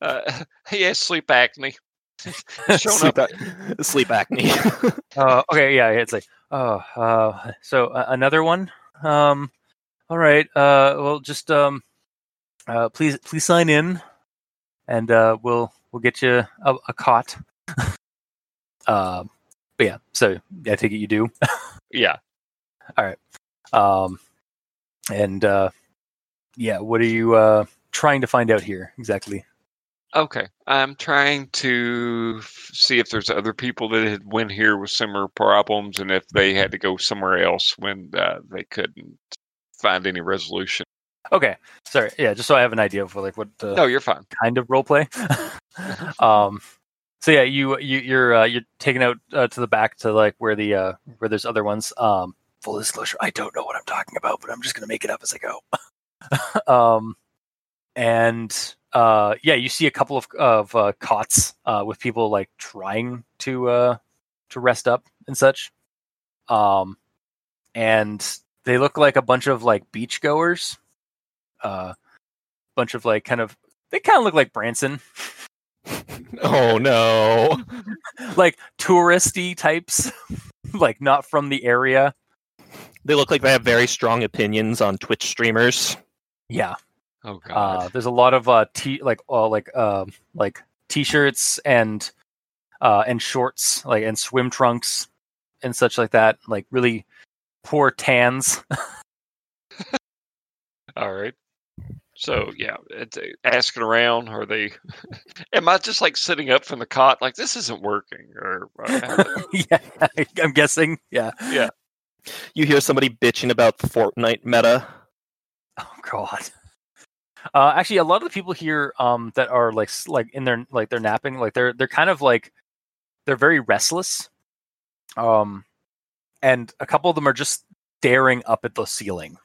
Uh, has sleep acne. Sleep, up. ac- sleep acne. uh, okay, yeah, it's like, oh, uh, so uh, another one. Um, all right. Uh, well, just um, uh, please please sign in, and uh, we'll we'll get you a, a cot. uh, but yeah, so I take it you do. Yeah. All right. Um, and uh, yeah, what are you uh trying to find out here exactly? Okay. I'm trying to f- see if there's other people that had went here with similar problems and if they had to go somewhere else when uh, they couldn't find any resolution. Okay, sorry. Yeah, just so I have an idea of like what uh, No, you're fine. kind of role play. um, so yeah, you you you're uh, you're taken out uh, to the back to like where the uh, where there's other ones. Um, full disclosure, I don't know what I'm talking about, but I'm just gonna make it up as I go. um, and uh, yeah, you see a couple of of uh, cots uh, with people like trying to uh, to rest up and such. Um, and they look like a bunch of like beach goers. Uh, bunch of like kind of they kind of look like Branson, Oh no. like touristy types, like not from the area. They look like they have very strong opinions on Twitch streamers. Yeah, Oh god. uh, there's a lot of uh t like uh, like uh, like t-shirts and uh and shorts like and swim trunks and such like that. Like really poor tans. All right. So yeah, it's uh, asking around. Are they? Am I just like sitting up from the cot? Like this isn't working, or uh, yeah, I'm guessing. Yeah. Yeah. You hear somebody bitching about Fortnite meta. Oh God. Uh, actually, a lot of the people here um, that are like like in their like they're napping, like they're they're kind of like they're very restless. Um, and a couple of them are just staring up at the ceiling.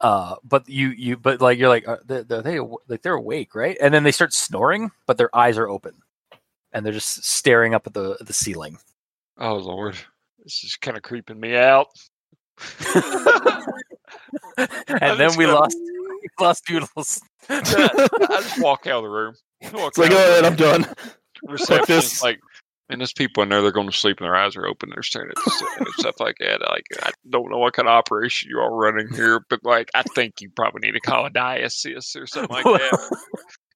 Uh, but you you but like you're like are they, are they like they're awake, right? And then they start snoring, but their eyes are open, and they're just staring up at the at the ceiling. oh lord, this is kind of creeping me out. and then we gonna- lost we lost Doodles. I just walk out of the room. Walk It's like, out right, I'm done. Reception's this. like, and there's people in there. They're going to sleep and their eyes are open. They're staring at the ceiling and stuff like that. Like, I don't know what kind of operation you are running here, but like, I think you probably need to call a diocese or something like that.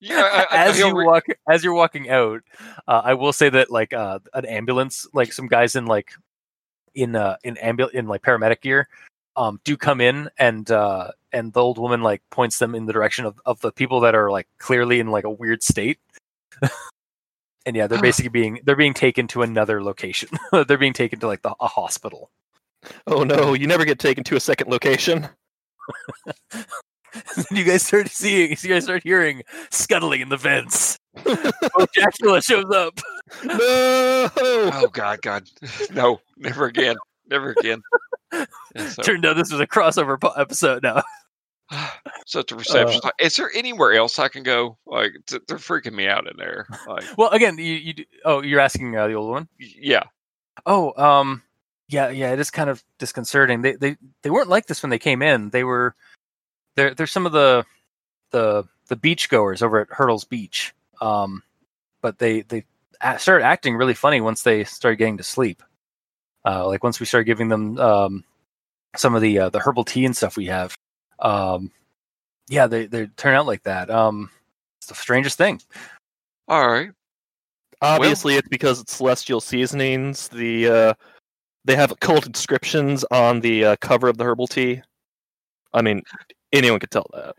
Yeah, I, I, as you re- walk as you're walking out uh, i will say that like uh, an ambulance like some guys in like in uh in ambul in like paramedic gear um do come in and uh and the old woman like points them in the direction of, of the people that are like clearly in like a weird state. And yeah they're basically being they're being taken to another location. They're being taken to like the, a hospital. Oh no, you never get taken to a second location. you guys start seeing you guys start hearing scuttling in the vents. Oh Dracula shows up. No. Oh God, God, no, never again, never again. So, turned out this was a crossover po- episode now Such a reception, like, is there anywhere else I can go? Like, th- they're freaking me out in there. Like, Well, again, you, you do- oh, you're asking uh, the old one. yeah, Oh, um, yeah, yeah, it is kind of disconcerting. They they they weren't like this when they came in. They were they're they're some of the the the beach goers over at Hirtle's Beach. Um, but they they started acting really funny once they started getting to sleep. Uh, like once we started giving them um some of the uh, the herbal tea and stuff we have. Um, yeah, they they turn out like that. Um, it's the strangest thing. all right. Obviously, it's because it's celestial seasonings. The uh, they have occult inscriptions on the uh, cover of the herbal tea. I mean, anyone could tell that.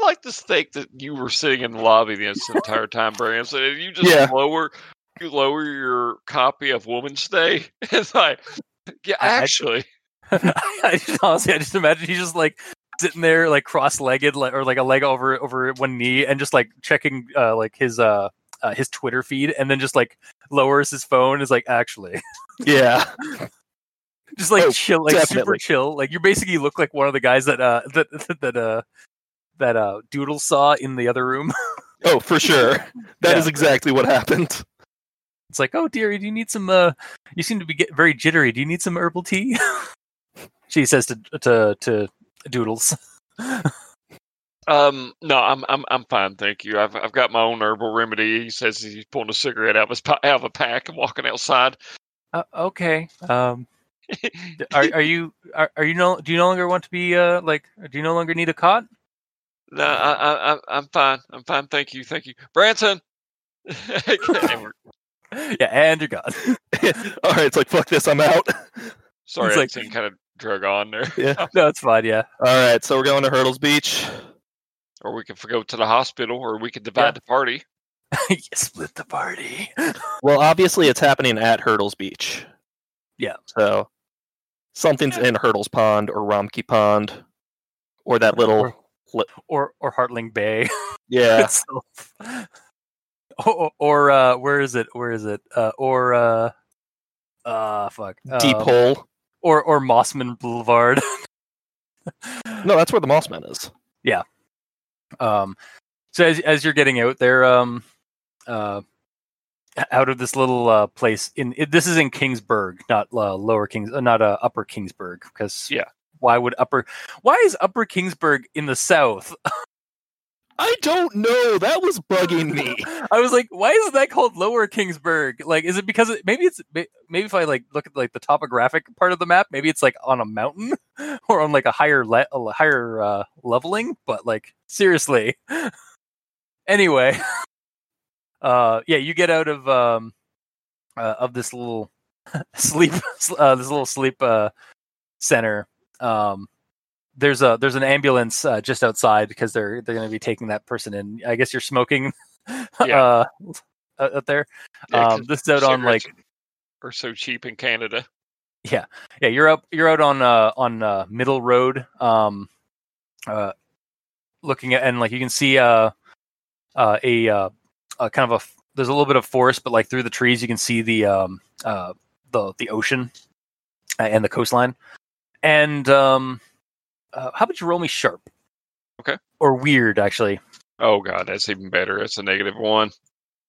I like to think that you were sitting in the lobby this entire time, Branson, and you just Yeah. lower you lower your copy of Woman's Day. It's like, yeah, I- I- actually, I just, honestly, I just imagine he's just like sitting there, like cross-legged, like, or like a leg over over one knee, and just like checking uh, like his uh, uh his Twitter feed, and then just like lowers his phone. Is like actually Yeah, just like Oh, chill, like super chill. Like you basically look like one of the guys that uh that that uh that uh Doodle saw in the other room. oh for sure. That is Yeah. exactly what happened. It's like, oh dearie, do you need some? uh You seem to be get very jittery. Do you need some herbal tea? she says to to to Doodles. um, no, I'm I'm I'm fine, thank you. I've I've got my own herbal remedy. He says he's pulling a cigarette out of his out of a pack and walking outside. Uh, okay. Um, are are you are, are you no? Do you no longer want to be uh like? Do you no longer need a cot? No, I, I, I'm fine. I'm fine. Thank you. Thank you. Branson. We're- Yeah, and you're gone. All right, it's like fuck this, I'm out. Sorry, It's like- like, kind of drug on there. Yeah. no, it's fine. Yeah. All right, so we're going to Hirtle's Beach. Or we can go to the hospital, or we could divide Yeah. the party. you split the party. Well, obviously, it's happening at Hirtle's Beach. Yeah. So something's in Hurdles Pond or Romkey Pond, or that little or or Heartling Bay yeah. Or, or uh, where is it? Where is it? Uh, or uh, uh, fuck. Deep um, hole. Or or Mossman Boulevard. No, that's where the Mossman is. Yeah. Um, so as as you're getting out there, um, uh, out of this little uh, place in it, this is in Kingsburg, not uh, Lower Kings, uh, not uh, Upper Kingsburg, because Yeah. why would Upper? Why is Upper Kingsburg in the south? I don't know. That was bugging me. I was like, why is that called Lower Kingsburg? Like, is it because it, maybe it's maybe if I like look at like the topographic part of the map, maybe it's like on a mountain or on like a higher le- a higher uh, leveling. But like seriously, anyway, uh, yeah, you get out of um uh, of this little sleep uh, this little sleep uh, center. Um, there's a there's an ambulance uh, just outside because they're they're going to be taking that person in. I guess you're smoking uh, out there. Yeah, um, this is out on like are so cheap in Canada. yeah yeah, you're up you're out on uh on uh middle road um uh looking at and like you can see uh uh a uh a kind of a there's a little bit of forest but like through the trees you can see the um uh the the ocean uh, and the coastline and um uh, how about you roll me sharp Okay. or weird actually Oh god, that's even better. That's a negative one.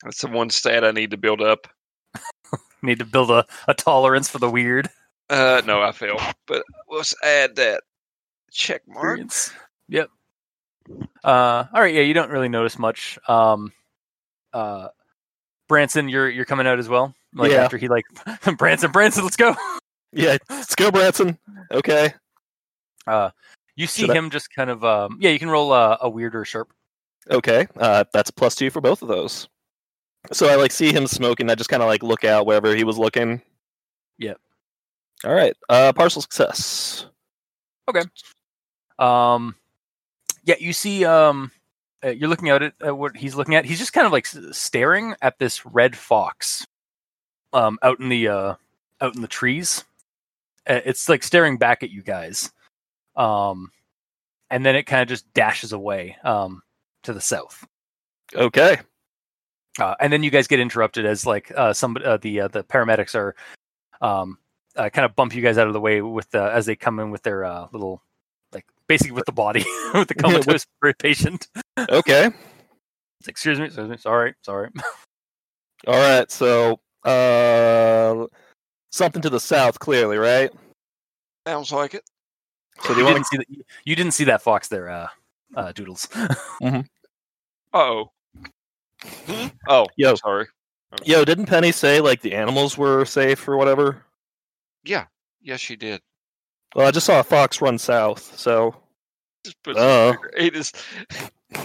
That's the one stat I need to build up. need to build a, a tolerance for the weird Uh, no, I fail. But let's add that check mark. Yep. Uh, all right. Yeah, you don't really notice much. Um, uh, Branson, you're you're coming out as well. Like Yeah. after he like Branson, Branson, let's go. Yeah, let's go, Branson. Okay. Uh, you see Should I- him just kind of um, yeah. You can roll a, a weird or sharp. Okay. Uh, that's a plus two for both of those. So I like see him smoking. I just kind of like look out wherever he was looking. Yep. All right. Uh, partial success. Okay. Um, yeah, you see um, uh, you're looking at it at what he's looking at. He's just kind of like staring at this red fox, um, out in the uh, out in the trees. Uh, It's like staring back at you guys, um, and then it kind of just dashes away um to the south. Okay. Uh, and then you guys get interrupted as like uh, some uh, the uh, the paramedics are um, uh, kind of bump you guys out of the way with the as they come in with their uh, little like basically with the body with the comatose patient. Okay. It's excuse me, excuse me, sorry, sorry. All right. So uh, something to the south, clearly, right? Sounds like it. So do you you didn't see that. You didn't see that fox there, uh, uh, Doodles. Uh-oh. Oh, Yo. sorry. Yo, didn't Penny say like the animals were safe or whatever? Yeah, yes, she did. Well, I just saw a fox run south, so Just put Oh. He just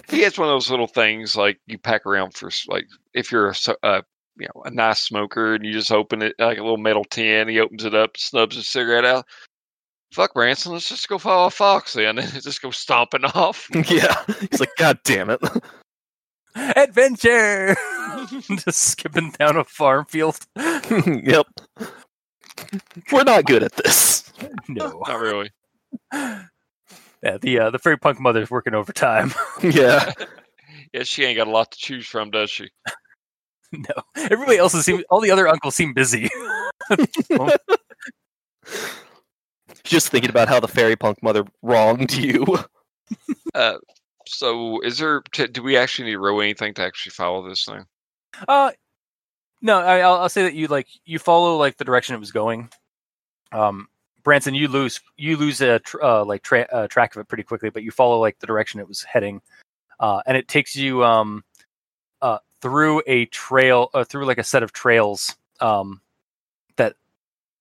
he has one of those little things like you pack around for like if you're a, uh, you know a nice smoker and you just open it like a little metal tin. He opens it up, snubs his cigarette out. Fuck Branson, let's just go follow a fox then, and just go stomping off. yeah. He's like, God damn it. Adventure! Just skipping down a farm field. yep. We're not good at this. No. Not really. Yeah, the uh, the fairy punk mother's working overtime. yeah. Yeah, she ain't got a lot to choose from, does she? no, everybody else seems all the other uncles seem busy. Just thinking about how the fairy punk mother wronged you. Uh, so is there? T- do we actually need to roll anything to actually follow this thing? Uh, no, I, I'll, I'll say that you like you follow like the direction it was going. Um, Branson, you lose you lose a tr- uh, like tra- uh, track of it pretty quickly, but you follow like the direction it was heading, uh, and it takes you um, uh, through a trail, uh, through like a set of trails um, that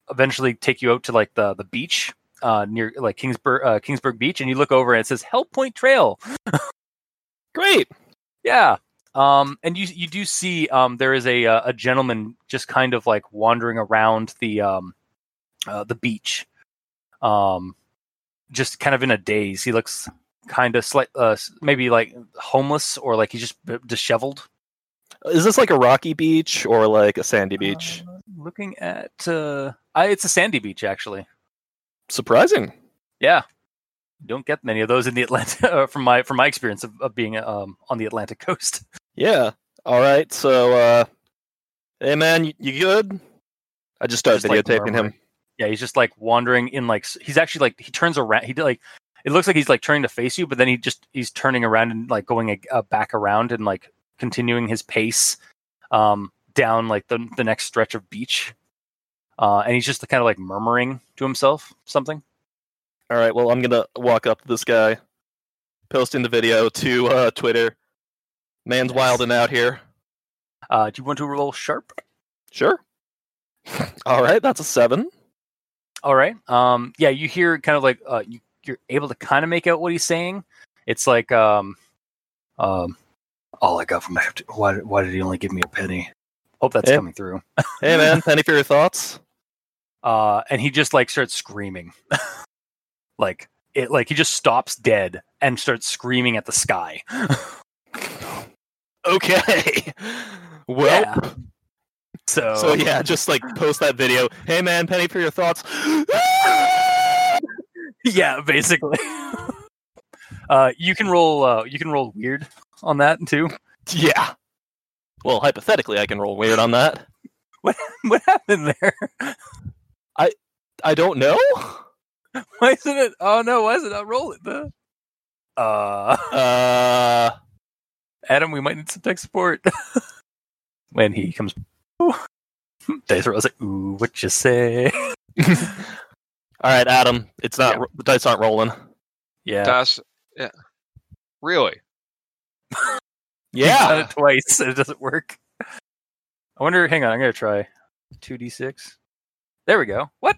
eventually take you out to like the the beach uh, near like Kingsburg uh, Kingsburg Beach, and you look over and it says Hell Point Trail. Great. Yeah. Um, and you you do see um, there is a uh, a gentleman just kind of like wandering around the um, uh, the beach, um, just kind of in a daze. He looks kind of slight, uh, maybe like homeless or like he's just b- disheveled. Is this like a rocky beach or like a sandy beach? Looking at, uh, I, it's a sandy beach actually. Surprising. Yeah, don't get many of those in the Atlantic. Uh, from my from my experience of, of being um, on the Atlantic coast. Yeah. All right. So, uh, hey man, you, you good? I just started Just, like, videotaping him. Yeah, he's just like wandering in like he's actually like he turns around. He did like it looks like he's like turning to face you, but then he just he's turning around and like going a, uh, back around and like continuing his pace um down like the the next stretch of beach. Uh, and he's just kind of like murmuring to himself something. All right. Well, I'm gonna walk up to this guy. posting the video to uh, Twitter. Man's Yes. wilding out here. Uh, do you want to roll sharp? Sure. All right, that's a seven. All right. Um, yeah, you hear kind of like uh, you, you're able to kind of make out what he's saying. It's like, um, um, all I got from my why why did he only give me a penny? Hope that's Yeah. coming through. Hey man, penny for your thoughts. Uh, and he just like starts screaming, like it, like he just stops dead and starts screaming at the sky. Okay. Well, Yeah. So, so yeah, just like post that video. Hey man, penny for your thoughts. yeah, basically. uh, you can roll. Uh, you can roll weird on that too. yeah. Well, hypothetically, I can roll weird on that. What what happened there? I I don't know. Why isn't it? Oh no, why is it not rolling? The uh, Uh, Adam, we might need some tech support when he comes. Dice rolls like, ooh, what you say? all right, Adam. It's not. Yeah. The dice aren't rolling. Yeah, Dice, yeah. Really? He's Yeah. done it twice and it doesn't work. I wonder. Hang on, I'm gonna try two d six. There we go. What?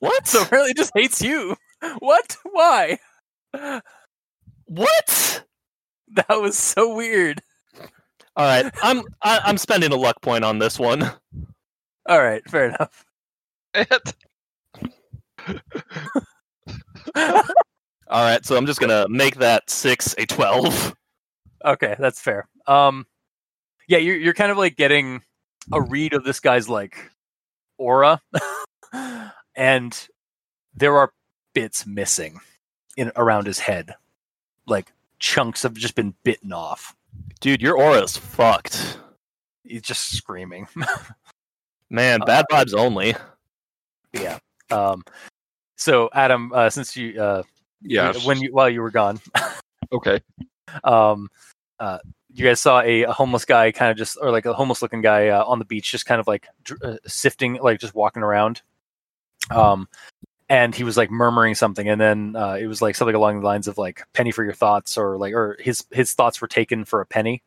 What? So apparently it just hates you. What? Why? what? That was so weird. All right, I'm I, I'm spending a luck point on this one. All right, fair enough. All right, so I'm just gonna make that six a twelve. Okay, that's fair. Um, yeah, you're you're kind of like getting a read of this guy's like aura, and there are bits missing in around his head, like chunks have just been bitten off. Dude, your aura's fucked. He's just screaming. Man, Uh, bad vibes only. yeah. Um, so Adam, uh, since you uh, yeah. when you while you were gone, okay. um, uh, you guys saw a, a homeless guy kind of just, or like a homeless looking guy uh, on the beach, just kind of like uh, sifting, like just walking around. Um, and he was like murmuring something, and then uh, it was like something along the lines of like "penny for your thoughts," or like, or his his thoughts were taken for a penny,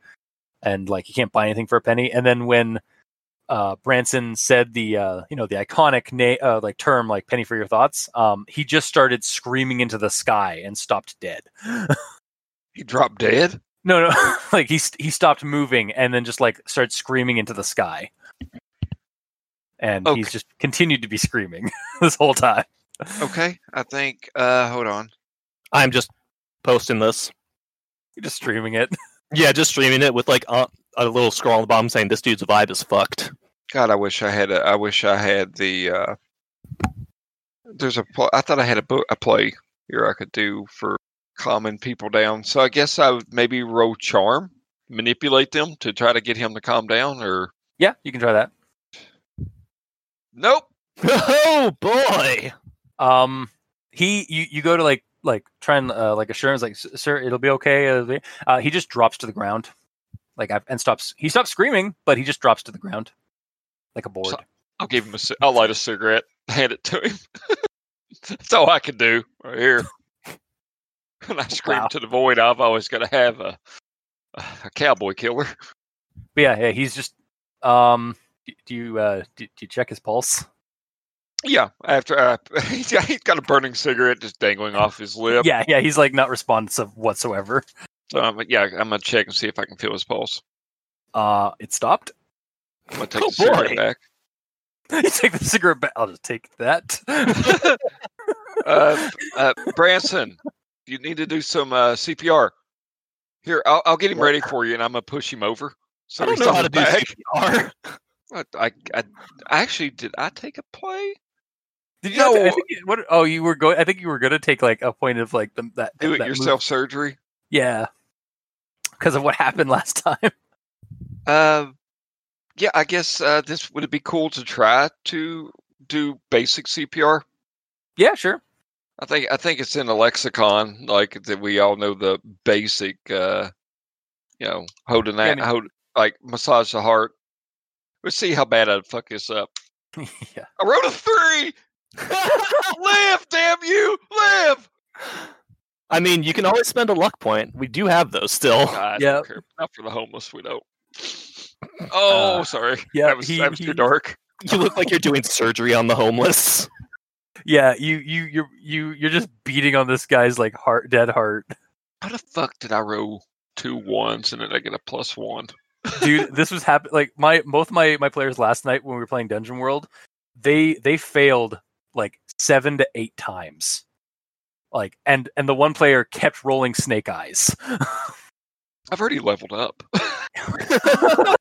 and like you can't buy anything for a penny. And then when uh, Branson said the uh, you know the iconic uh, like term like "penny for your thoughts," um, he just started screaming into the sky and stopped dead. He dropped dead? No, no, like he he stopped moving and then just like started screaming into the sky, and he's just continued to be screaming this whole time. Okay. I think, uh, hold on. I'm just posting this. You're just streaming it. Yeah, just streaming it with like uh, a little scroll on the bottom saying this dude's vibe is fucked. God, I wish I had a, I wish I had the, uh, there's a, pl- I thought I had a book, a play here I could do for calming people down. So I guess I would maybe roll charm, manipulate them to try to get him to calm down or, Yeah, you can try that. nope. Oh boy! Um, he you you go to like like try and uh, like assurance like sir it'll be okay. Uh, he just drops to the ground, like I- and stops. He stops screaming, but he just drops to the ground, like a board. So- I'll give him a, ci- I'll light a cigarette, hand it to him. That's all I can do right here. When I scream Wow. to the void, I've always got to have a, a cowboy killer. But yeah, yeah, he's just. Um, do, do you uh do, do you check his pulse? Yeah, after uh, he's got he's got a burning cigarette just dangling off his lip. Yeah, yeah, he's like not responsive whatsoever. So I'm yeah, I'm gonna check and see if I can feel his pulse. Uh, it stopped. I'm gonna take Oh, the cigarette back. you take the cigarette back. I'll just take that. uh, uh, Branson, you need to do some uh, CPR. Here, I'll, I'll get him ready for you, and I'm gonna push him over. So I don't know how to do. CPR. I, I, I, actually did. I take a play. Did you? not ta- I No. think you- what? Oh, you were going. I think you were going to take like a point of like the, that. Do it that move. yourself surgery. Yeah, because of what happened last time. Uh, yeah, I guess uh, this would it be cool to try to do basic CPR. Yeah, sure. I think I think it's in the lexicon, like that we all know the basic, uh, you know, holding Yeah, I that, mean- hold like massage the heart. Let's see how bad I'd fuck this up. yeah. I wrote a three. live, damn you, live. I mean, you can always spend a luck point. We do have those still. I Yeah. don't. Not for the homeless, we don't. Oh, Uh, sorry. yeah, that was, he- that was he- too dark. You look like you're doing surgery on the homeless. Yeah, you you you you you're just beating on this guy's like heart, dead heart, How the fuck did I roll two ones and then I get a plus one? dude. this was happen like my both my my players last night when we were playing Dungeon World, they they failed like seven to eight times, like and and the one player kept rolling snake eyes. I've already leveled up.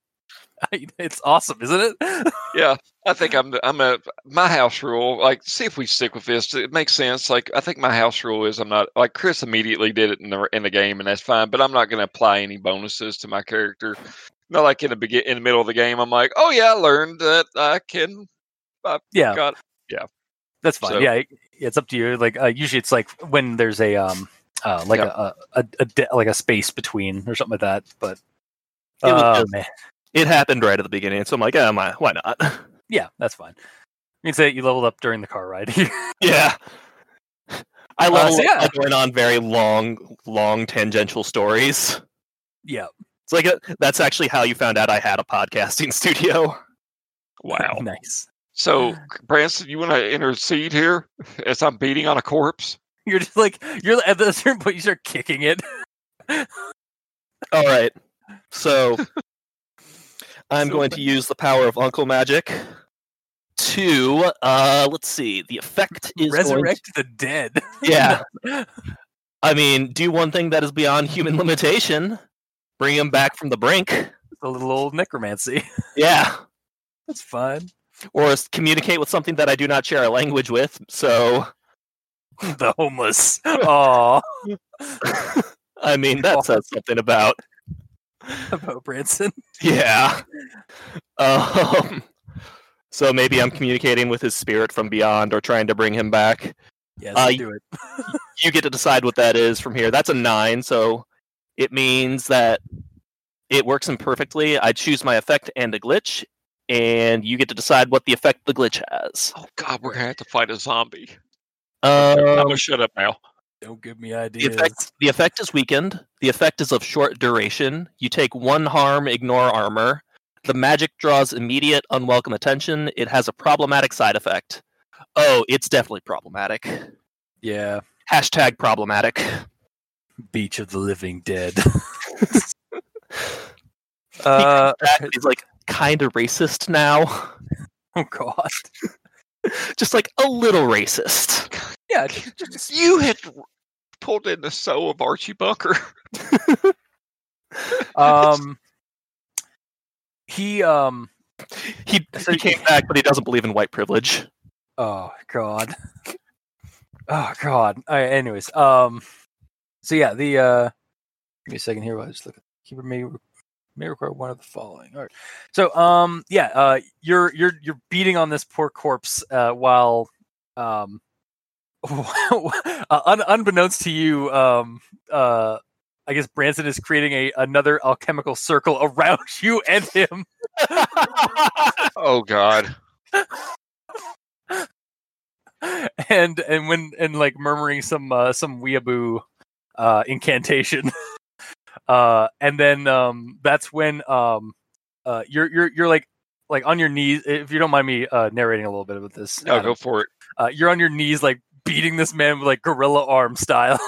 it's awesome, isn't it? yeah, I think I'm. I'm a my house rule. Like, see if we stick with this. It makes sense. Like, I think my house rule is I'm not like Chris immediately did it in the in the game, and that's fine. But I'm not going to apply any bonuses to my character. Not like in the begin in the middle of the game. I'm like, oh yeah, I learned that I can. yeah, Got yeah. that's fine. so- Yeah, it- it's up to you. Like uh, usually, it's like when there's a um uh like Yeah. a, a, a, a de- like a space between or something like that. But It was oh, just- man. It happened right at the beginning, so I'm like, yeah, my, why not? yeah, that's fine. You can say you leveled up during the car ride. yeah. I Uh, leveled so yeah. up by going on very long, long tangential stories. yeah, It's like a, that's actually how you found out I had a podcasting studio. wow. nice. So, Branson, you want to intercede here as I'm beating on a corpse? You're just like you're at a certain point you start kicking it. All right. So I'm going to use the power of Uncle Magic to uh let's see. The effect is going to- Resurrect the dead. yeah. I mean, do one thing that is beyond human limitation. Bring him back from the brink. a little old necromancy. Yeah. That's fun. Or communicate with something that I do not share a language with. So The homeless. Oh, I mean that says something about about Branson. Yeah. Um, so maybe I'm communicating with his spirit from beyond or trying to bring him back. Yes, Uh, do it. You get to decide what that is from here. That's a nine, so it means that it works imperfectly. I choose my effect and a glitch, and you get to decide what the effect the glitch has. Oh God, we're gonna have to fight a zombie. I'm Um, gonna shut up now. Don't give me the ideas. effect the effect is weakened. The effect is of short duration. You take one harm, ignore armor. The magic draws immediate unwelcome attention. It has a problematic side effect. Oh, it's definitely problematic. Yeah, Hashtag problematic. Beach of the Living Dead. uh, He's like kind of racist now. oh god. Just like a little racist. Yeah, just, You had pulled in the soul of Archie Bunker. um, he um. He, So he came back, but he doesn't believe in white privilege. Oh god. Oh god. All right, anyways, um, so yeah, the uh, give me a second here. While I just look. At, keeper may may require one of the following. All right. So um, yeah, uh, you're you're you're beating on this poor corpse uh, while um, uh, un- unbeknownst to you, um, uh. I guess Branson is creating a another alchemical circle around you and him. Oh God. and and when and like murmuring some uh, some weeaboo uh, incantation, uh, and then um, that's when um, uh, you're you're you're like like on your knees. If you don't mind me uh, narrating a little bit about this, No, Adam. go for it. uh, you're on your knees like beating this man with like gorilla arm style,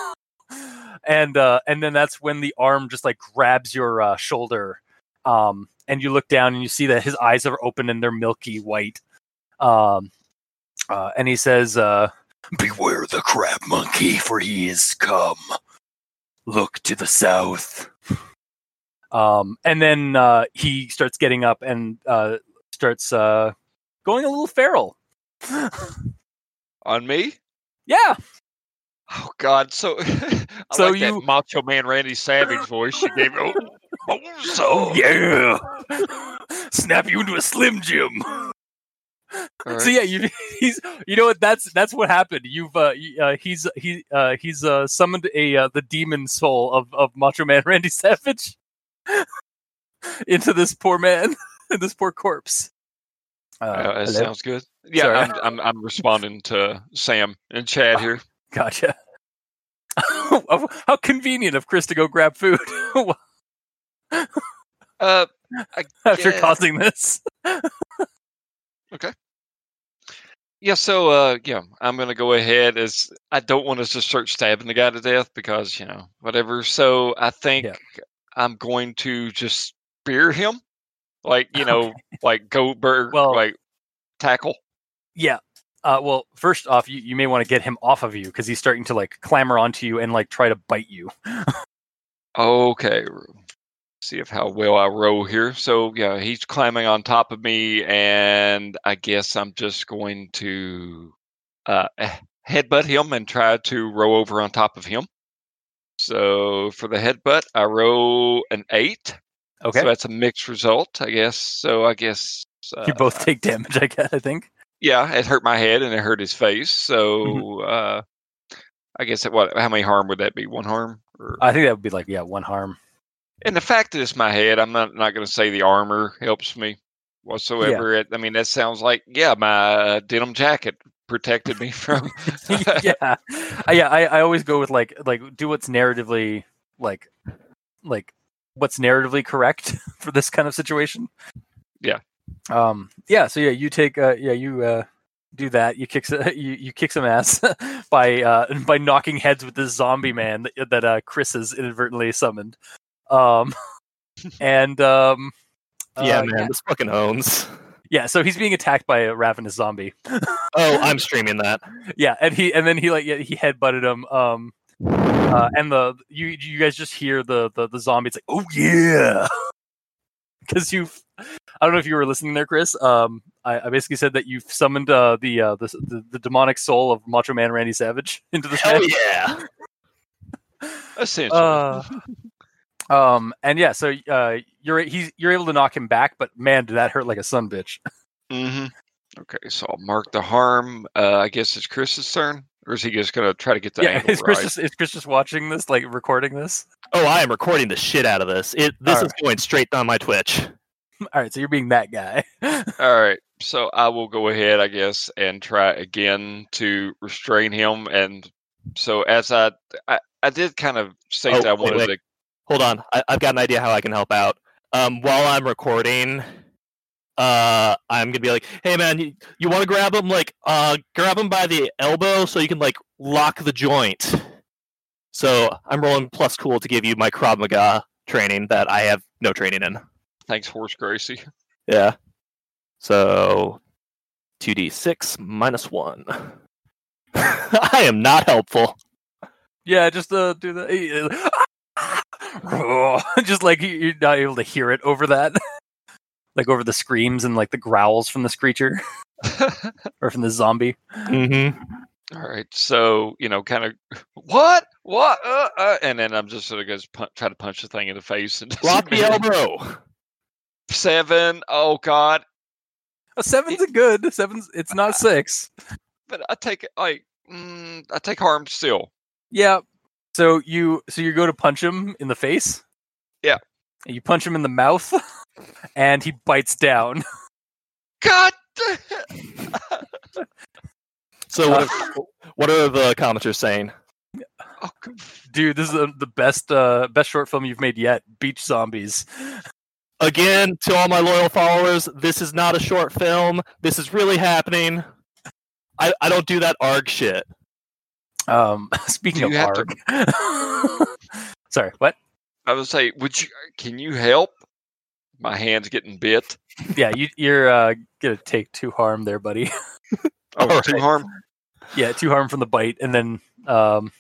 and uh, and then that's when the arm just like grabs your uh, shoulder, um, and you look down and you see that his eyes are open and they're milky white, um, uh, and he says, uh, "Beware the crab monkey, for he is come. Look to the south." Um, and then uh, he starts getting up and uh, starts uh, going a little feral. On me? yeah, Oh God. So, I So like you- that Macho Man Randy Savage voice she gave. Oh, oh, so yeah, snap you into a slim jim. All So yeah, you he's you know what that's that's what happened. You've uh, uh he's he uh he's uh summoned a uh, the demon soul of of Macho Man Randy Savage into this poor man, this poor corpse. Uh, Uh, that sounds good. Yeah, Sorry. I'm, I'm I'm responding to Sam and Chad here. Gotcha. how, convenient of Chris to go grab food Uh, after causing this. Yeah. So, uh, yeah, I'm gonna go ahead as I don't want us to start stabbing the guy to death because you know whatever. So I think Yeah. I'm going to just spear him, like you know, like Goldberg, Well- like tackle. Yeah. Uh, well, first off, you, you may want to get him off of you because he's starting to like clamber onto you and like try to bite you. Okay. See if how well I roll here. So yeah, he's climbing on top of me, and I guess I'm just going to uh, headbutt him and try to roll over on top of him. So for the headbutt, I roll an eight. Okay. So that's a mixed result, I guess. So I guess uh, you both take damage, I guess. I think. yeah, it hurt my head and it hurt his face. So Mm-hmm. uh, I guess it, what? How many harm would that be? One harm? Or... I think that would be like yeah, one harm. And the fact that it's my head, I'm not not going to say the armor helps me whatsoever. It, I mean, that sounds like yeah, my uh, denim jacket protected me from. yeah, Uh, yeah. I, I always go with like like do what's narratively like like what's narratively correct for this kind of situation. Yeah. Um. Yeah. So yeah, you take uh yeah you uh do that. You kick you you kick some ass by uh by knocking heads with this zombie man that, that uh Chris has inadvertently summoned. Um. And um. yeah, uh, man, this fucking owns. Yeah, so he's being attacked by a ravenous zombie. Oh, I'm streaming that. yeah, and he and then he like yeah, he headbutted him. Um, uh, and the you you guys just hear the the, the zombie. It's like oh yeah, because you've I don't know if you were listening there, Chris. Um, I, I basically said that you've summoned uh, the, uh, the the the demonic soul of Macho Man Randy Savage into this Hell man. yeah! Essentially, Uh, um, and yeah, so uh, you're he's you're able to knock him back, but man, did that hurt like a sun bitch. hmm Okay, so I'll mark the harm. Uh, I guess it's Chris's turn, or is he just going to try to get the yeah, angle is Chris right? just is Chris just watching this, like recording this? Oh, I am recording the shit out of this. It this All is going straight on my Twitch. All right, so you're being that guy. All right, so I will go ahead, I guess, and try again to restrain him. And so as I, I, I did kind of say Oh, that I wait, wanted wait. to. Hold on, I, I've got an idea how I can help out. Um, while I'm recording, uh, I'm gonna be like, "Hey, man, you, you want to grab him? Like, uh, grab him by the elbow so you can like lock the joint." So I'm rolling plus cool to give you my Krav Maga training that I have no training in. Thanks, Horse Gracie. Yeah. So, two d six minus one. I am not helpful. Yeah, just uh, do the just like you- you're not able to hear it over that, like over the screams and like the growls from the screecher or from the zombie. Mm-hmm. All right, so you know, kind of what, what, uh, uh, and then I'm just sort of going to pun- try to punch the thing in the face and Lock the elbow. seven. Oh God, A seven's a good. Seven's it's not six. but I take it like mm, I take harm still. Yeah. So you so you go to punch him in the face. Yeah. And you punch him in the mouth, and he bites down. God. So, what are, what are the commenters saying? Oh, Dude, this is the, the best uh best short film you've made yet. Beach zombies. Again, to all my loyal followers, this is not a short film. This is really happening. I, I don't do that ARG shit. Um, speaking of you to- Sorry, what? I was say, would you? Can you help? My hand's getting bit. Yeah, you, you're uh, gonna take two harm there, buddy. Oh, All two harm. yeah, two harm from the bite, and then um,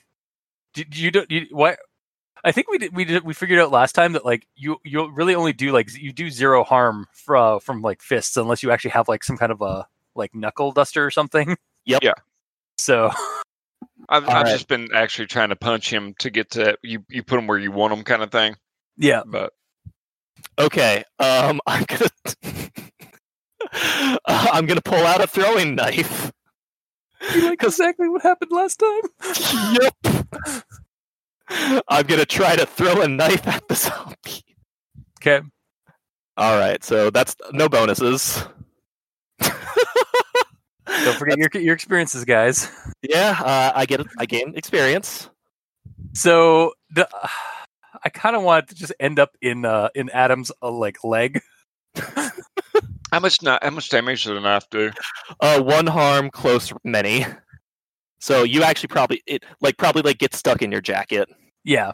do, do you do you, what? I think we did, we did we figured out last time that like you you really only do like you do zero harm from from like fists unless you actually have like some kind of a like knuckle duster or something. Yep. Yeah. So I've, I've right. just been actually trying to punch him to get to you. You put him where you want him, kind of thing. yeah, But Okay, um, I'm gonna uh, I'm gonna pull out a throwing knife. You like exactly what happened last time. yep. I'm gonna try to throw a knife at the zombie. Okay, All right, so that's no bonuses. Don't forget your your experiences, guys. Yeah, uh, I get I gain experience. So the, I kind of wanted to just end up in uh, in Adam's uh, like leg. How much kni- how much damage did the knife do? Uh, one harm, close many. So you actually probably it like probably like get stuck in your jacket. Yeah,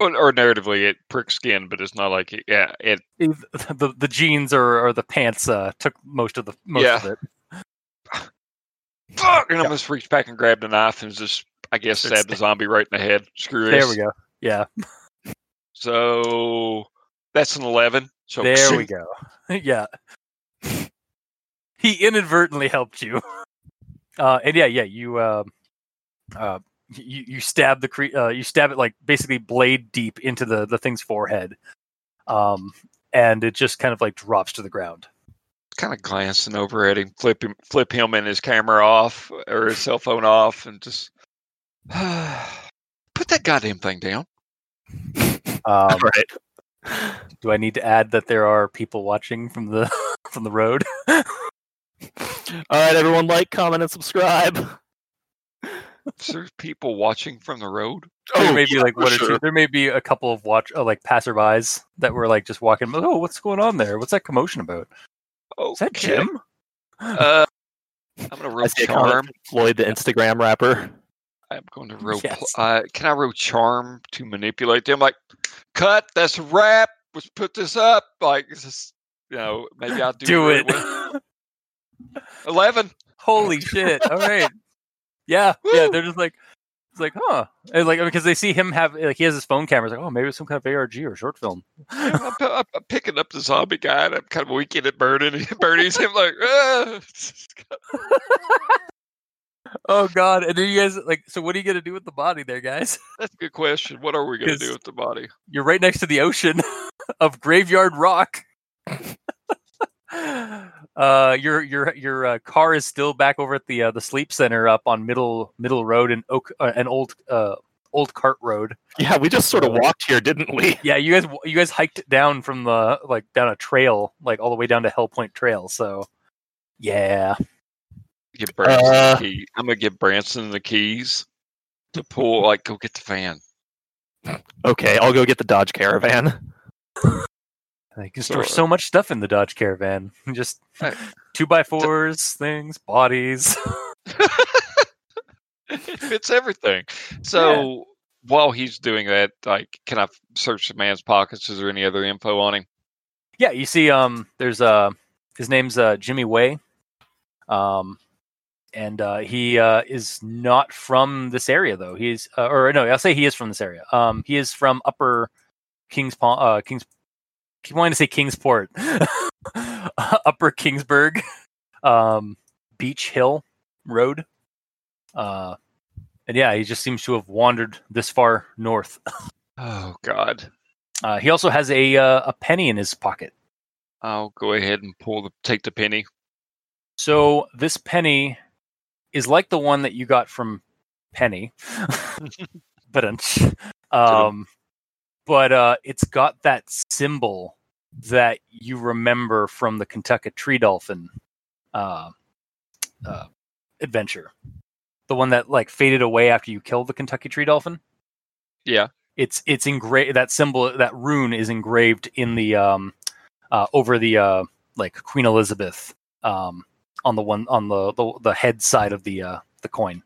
Or, or narratively, it pricks skin, but it's not like yeah, it. the the jeans or, or the pants uh, took most of the most Yeah. of it. Fuck! And I almost reached back and grabbed a knife and just, I guess, stabbed the zombie right in the head. Screw it. There this. we go. Yeah, So that's an eleven. So there we go. yeah, he inadvertently helped you. Uh, and yeah, yeah, you uh, uh, you you stab the cre- uh, you stab it like basically blade deep into the the thing's forehead, um, and it just kind of like drops to the ground. Kind of glancing over at him, flip him, flip him and his camera off or his cell phone off, and just put that goddamn thing down. Um, right. do I need to add that there are people watching from the from the road? All right, everyone, like, comment, and subscribe. Is there people watching from the road? there may be like for one or sure. two. There may be a couple of watch uh, like passerbys that were like just walking. Oh, what's going on there? What's that commotion about? Oh, Is that Jim? Uh, I'm gonna I roll see a comment charm. Floyd, the Instagram rapper. I'm going to roll. Yes. Uh, can I roll charm to manipulate them? Like, cut. That's a wrap. Let's put this up. Like, just, you know, maybe I'll do, Do it. with- Eleven. Holy shit! All right. Yeah, yeah. They're just like, it's like, huh? And like because they see him have like he has his phone camera. It's like, oh, maybe it's some kind of ARG or short film. I'm, I'm, I'm picking up the zombie guy, and I'm kind of winking at Burden. Bernie's him like, ah. Oh god! And then you guys like, so what are you gonna do with the body there, guys? That's a good question. What are we gonna do with the body? You're right next to the ocean of Graveyard Rock. Uh, your your your uh, car is still back over at the uh, the sleep center up on Middle Middle Road and Oak uh, and Old uh, Old Cart Road. Yeah, we just sort of walked here, didn't we? Yeah, you guys you guys hiked down from the like down a trail like all the way down to Hell Point Trail. So yeah, Give Branson Uh, the key. I'm going to give Branson the keys to pull. Like, go get the fan. Okay, I'll go get the Dodge Caravan. you can So, store so much stuff in the Dodge Caravan. Just Right. two by fours, things, bodies. it fits everything. So while he's doing that, like, can I search the man's pockets? Is there any other info on him? Yeah, you see, um, there's uh, his name's uh, Jimmy Way, um, and uh, he uh, is not from this area though. He's uh, or no, I'll say he is from this area. Um, he is from Upper Kings Pond, uh, Kings. Keep wanting to say Kingsport, Upper Kingsburg, um, Beach Hill Road. Uh, and yeah, he just seems to have wandered this far north. Oh God. Uh, he also has a uh, a penny in his pocket. I'll go ahead and pull the take the penny. So this penny is like the one that you got from Penny, but um, but uh, it's got that symbol that you remember from the Kentucky Tree Dolphin uh, uh, adventure, the one that like faded away after you killed the Kentucky Tree Dolphin. Yeah. It's it's engraved. That symbol, that rune, is engraved in the um, uh, over the uh, like Queen Elizabeth um, on the one on the, the the head side of the uh, the coin.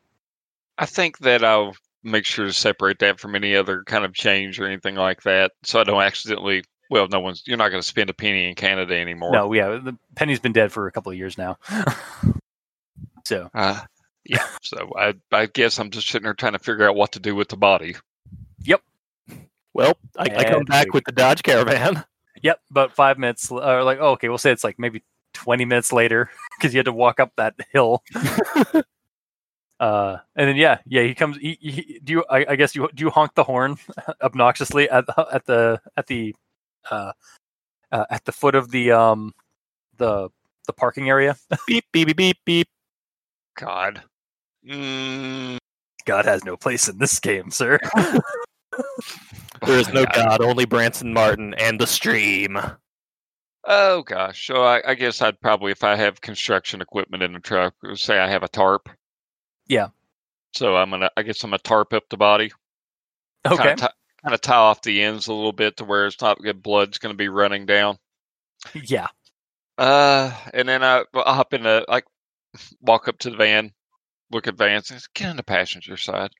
I think that I'll make sure to separate that from any other kind of change or anything like that, so I don't accidentally. Well, no one's. You're not going to spend a penny in Canada anymore. No, yeah, the penny's been dead for a couple of years now. so Uh, yeah. So I, I guess I'm just sitting there trying to figure out what to do with the body. Yep. Well, I, I come back with the Dodge Caravan. Yep, about five minutes, l- or like, oh, okay, we'll say it's like maybe 20 minutes later because you had to walk up that hill. Uh, and then, yeah, yeah, he comes. He, he, do you, I, I guess you, do you honk the horn obnoxiously at, the- at the, at the, uh, uh, at the foot of the, um, the, the parking area? beep, beep, beep, beep, beep. God. Mm, God has no place in this game, sir. There is no God. God, only Branson Martin and the stream. Oh gosh. So I, I guess I'd probably, if I have construction equipment in the truck, say I have a tarp. Yeah. So I'm gonna. I guess I'm gonna tarp up the body. Okay. Kind of, tie, kind of tie off the ends a little bit to where it's not good blood's going to be running down. Yeah. Uh, and then I I hop in the like walk up to the van, look at Vance, get on the passenger side.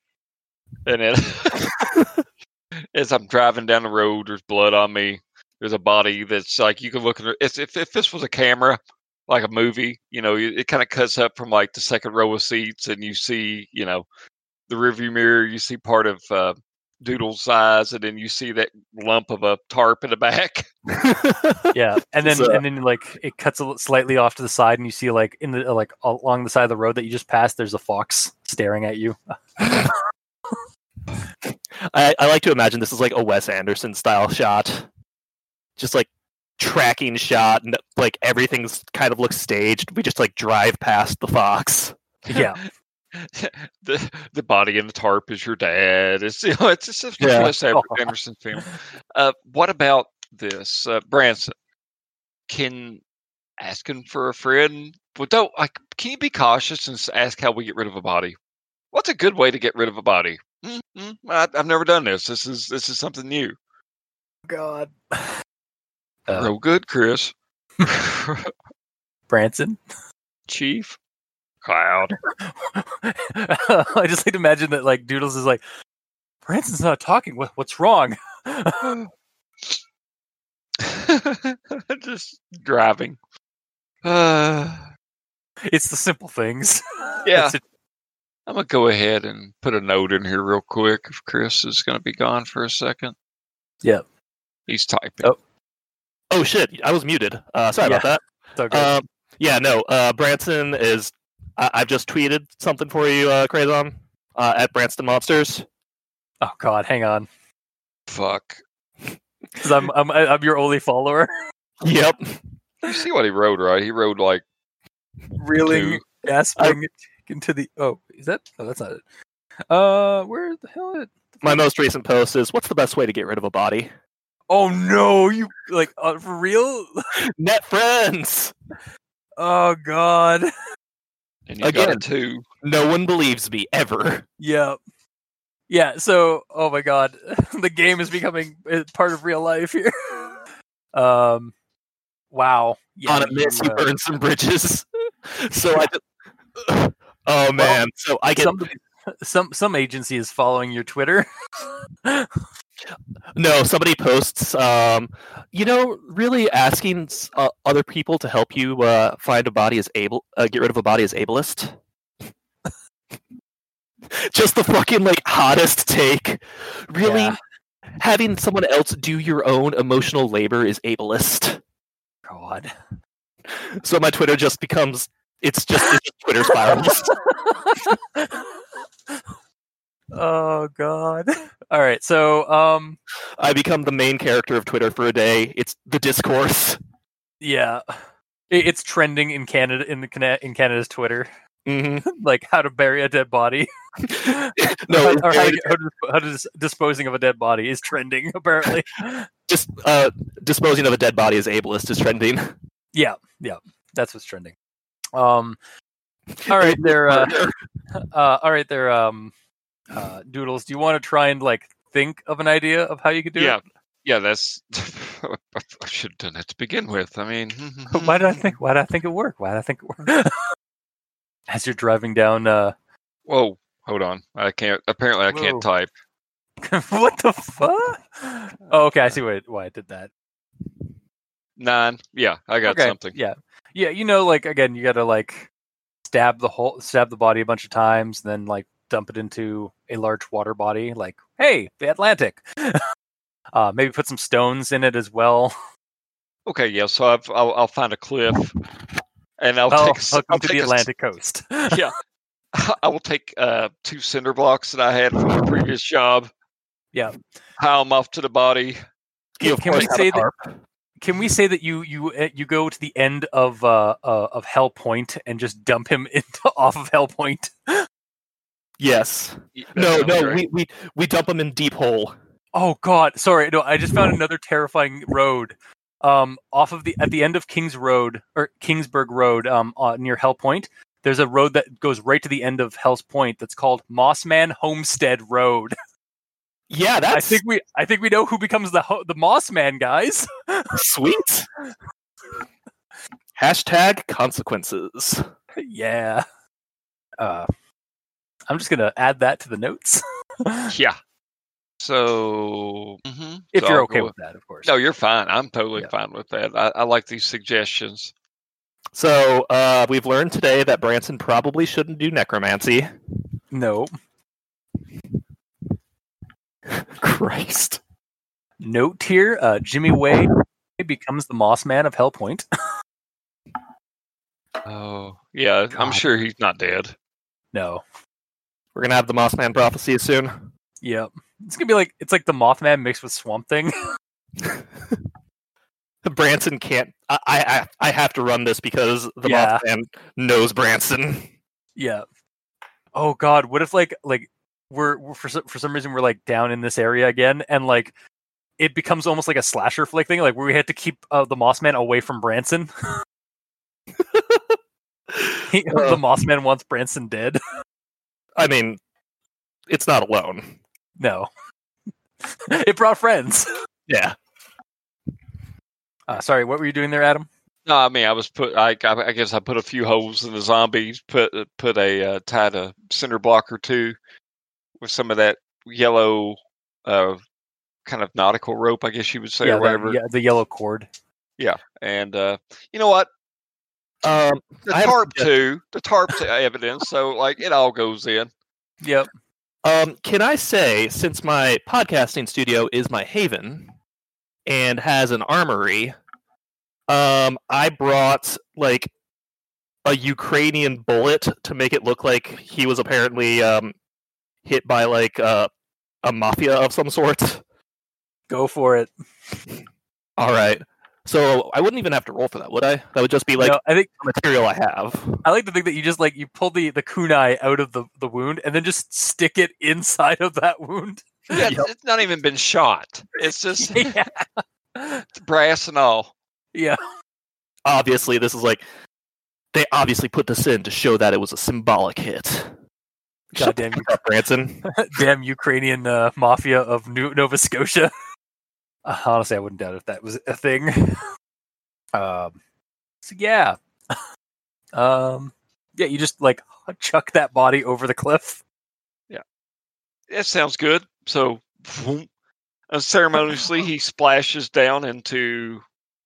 And then as I'm driving down the road, there's blood on me. There's a body that's like you can look at it. It's, if if this was a camera, like a movie, you know, it, it kind of cuts up from like the second row of seats, and you see, you know, the rearview mirror. You see part of uh, Doodle's eyes, and then you see that lump of a tarp in the back. Yeah. And then So- and then like it cuts a little slightly off to the side, and you see like in the like along the side of the road that you just passed, there's a fox staring at you. I, I like to imagine this is like a Wes Anderson style shot, just like tracking shot, and like everything's kind of looks staged. We just like drive past the fox. Yeah. the the body in the tarp is your dad. It's you know, it's just a Yeah. Wes Ander- Anderson film. Uh, what about this, uh, Branson? Can asking for a friend? Well, don't like. Can you be cautious and ask how we get rid of a body? What's a good way to get rid of a body? Mm, mm, I, I've never done this. This is this is something new. God. Real good, Chris. Branson. Chief. Cloud. I just like to imagine that like Doodles is like Branson's not talking. What what's wrong? Just driving. Uh, it's the simple things. Yeah. That's it. I'm gonna go ahead and put a note in here real quick. If Chris is gonna be gone for a second. Yep. He's typing. Oh. Oh shit! I was muted. Uh, sorry Yeah. about that. It's good. Um, yeah, no. Uh, Branson is. I, I've just tweeted something for you, uh, Crazon, uh, at Branston Monsters. oh God, hang on. Fuck. Because I'm, I'm I'm your only follower. Yep. You see what he wrote, right? He wrote like Reeling, two. gasping into the. Oh, is that? Oh, that's not it. Uh, where the hell? It? My most recent post is, "What's the best way to get rid of a body?" Oh no! You like uh, for real? Net friends. Oh God. and you got a two. No one believes me ever. Yeah. Yeah, so oh my god, the game is becoming uh, part of real life here. um wow. Yeah, On a miss, you, you uh, burn some bridges. so I. Just, oh man! So I get some some some agency is following your Twitter. no. Somebody posts. Um, you know, really asking uh, other people to help you uh, find a body is able, uh, get rid of a body is ableist. Just the fucking like hottest take. Really, Yeah. having someone else do your own emotional labor is ableist. God. So my Twitter just becomes it's just it's just Twitter spirals. oh god. All right, so um I become the main character of Twitter for a day. It's the discourse. yeah. It- It's trending in Canada in the in Canada's Twitter, hmm like how to bury a dead body. No, or, or how, to, how, to, how to dis- disposing of a dead body is trending apparently. just uh, disposing of a dead body is ableist is trending. Yeah, yeah, that's what's trending. Um, all right, there. Uh, uh, all right, there. Um, uh, Doodles, do you want to try and like think of an idea of how you could do yeah. Yeah, that's I should have done that to begin with. I mean? Why did I think? Why did I think it worked? Why did I think it worked? As you're driving down, uh, Whoa, hold on. I can't apparently I Whoa. can't type. what the fuck? Oh, okay, I see why why I did that. Nine. Yeah, I got okay, something. Yeah, yeah. You know, like again, you got to like stab the whole stab the body a bunch of times, then like dump it into a large water body. Like, hey, the Atlantic. uh, maybe put some stones in it as well. Okay, yeah. So I've, I'll I'll find a cliff, and I'll Oh, take. a s- welcome I'll to take the a Atlantic coast. yeah, I will take uh, two cinder blocks that I had from a previous job. Yeah. pile them off to the body. Of Can we say that-. Can we say that you you uh, you go to the end of uh, uh of Hell Point and just dump him into off of Hell Point? Yes. No, no, great. we, we we dump him in deep hole. Oh God, sorry. No, I just found another terrifying road. Um, off of the at the end of Kings Road or Kingsburg Road, um, uh, near Hell Point. There's a road that goes right to the end of Hell's Point that's called Mossman Homestead Road. Yeah, I think we I think we know who becomes the ho- the Moss Man, guys. sweet. Hashtag consequences. yeah. Uh, I'm just gonna add that to the notes Yeah. So, mhm. if So you're I'll okay go with that, of course. No, you're fine. I'm totally Yeah. fine with that. I, I like these suggestions. So uh, we've learned today that Branson probably shouldn't do necromancy. No. Christ. Note here: uh, Jimmy Way becomes the Moss Man of Hellpoint. Oh, yeah. I'm sure he's not dead. no. We're gonna have the Mossman prophecy soon. Yep. It's gonna be like it's like the Mothman mixed with Swamp Thing. Branson can't. I, I I have to run this because the Yeah. Mothman knows Branson. yeah. Oh God, what if like like we're, we're for some, for some reason we're like down in this area again, and like it becomes almost like a slasher flick thing, like where we had to keep uh, the Moss Man away from Branson. He, Uh. the Moss Man wants Branson dead. I mean, it's not alone. No. it brought friends. Yeah. Uh, sorry, what were you doing there, Adam? No, I mean, I was put. I, I I guess I put a few holes in the zombies. Put put a uh, tied a cinder block or two with some of that yellow, uh, kind of nautical rope. I guess you would say, yeah, or whatever. yeah, the yellow cord. Yeah, and uh, you know what? Um, The I have tarp suggestion. too. The tarp's evidence. So like, it all goes in. Yep. Um, can I say, since my podcasting studio is my haven and has an armory, um, I brought like a Ukrainian bullet to make it look like he was apparently um, hit by like uh, a mafia of some sort. Go for it. All right. So I wouldn't even have to roll for that, would I? That would just be like no, I think the material I have. I like to think that you just like you pull the the kunai out of the the wound and then just stick it inside of that wound. Yeah, Yep. it's not even been shot. It's just yeah. brass and all. Yeah. Obviously, this is like they obviously put this in to show that it was a symbolic hit. Shut the Goddamn fuck up, Branson. Damn Ukrainian uh, mafia of New- Nova Scotia. Uh, honestly, I wouldn't doubt if that was a thing. um, so yeah, um, yeah, you just like chuck that body over the cliff. Yeah, that sounds good. So, unceremoniously, he splashes down into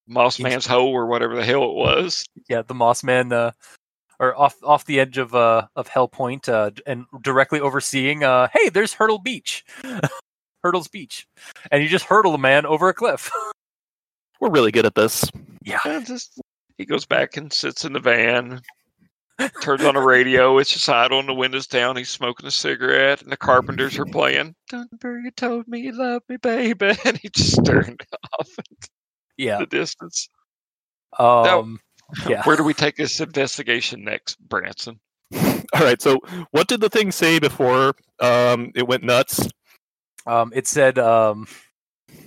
Moss Man's hole or whatever the hell it was. Yeah, the Moss Man, uh, or off off the edge of uh of Hell Point, uh, and directly overseeing. Uh, hey, there's Hirtle Beach, Hirtle's Beach, and you just hurdle the man over a cliff. We're really good at this. yeah, And just he goes back and sits in the van, turns on a radio. It's just idle, and the window's down. He's smoking a cigarette, and the Carpenters are playing. Don't worry, you told me you love me, baby. And he just turned off in yeah. the distance. Um, yeah. Where do we take this investigation next, Branson? All right. So, what did the thing say before um, it went nuts? Um, it said, um,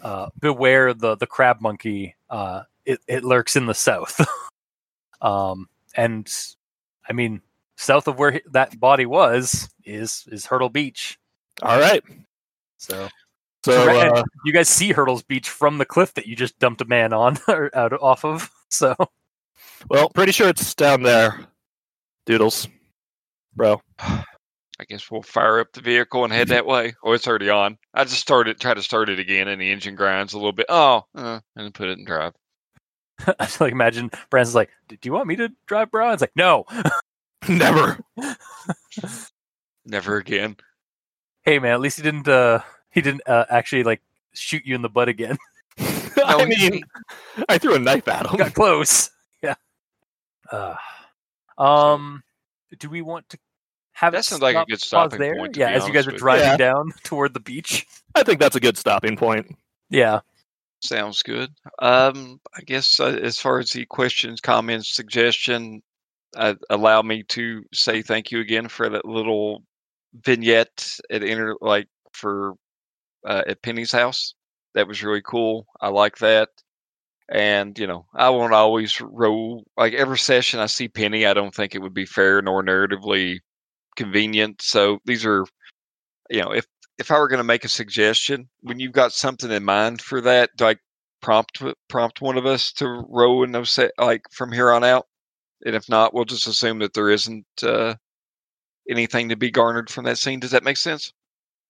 uh, "Beware the the crab monkey. Uh, it it lurks in the south." um, and I mean, south of where that body was is is Hirtle Beach. All right. So So, uh, you guys see Hirtle's Beach from the cliff that you just dumped a man on or out off of. So well, pretty sure it's down there. Doodles, bro. I guess we'll fire up the vehicle and head that way. Oh, it's already on. I just started, try to start it again, and the engine grinds a little bit. Oh, uh, and put it in drive. I just like imagine Branson's like, "Do you want me to drive, bro?" It's like, "No." Never. Never again. hey man, at least he didn't. uh He didn't uh, actually like shoot you in the butt again. I he- mean, I threw a knife at him. got close. Yeah. Uh, um, do we want to have That sounds like a good pause stopping there? point, to Yeah, be as you guys are driving Yeah. down toward the beach. I think that's a good stopping point. Yeah. Sounds good. Um, I guess uh, as far as the questions, comments, suggestion, uh, allow me to say thank you again for that little vignette at inter like for uh, at Penny's house. That was really cool. I like that. And you know, I won't always roll like every session I see Penny. I don't think it would be fair nor narratively convenient. So these are, you know, if if I were going to make a suggestion, when you've got something in mind for that, do I prompt prompt one of us to row in those set like from here on out? And if not, we'll just assume that there isn't uh, anything to be garnered from that scene. Does that make sense?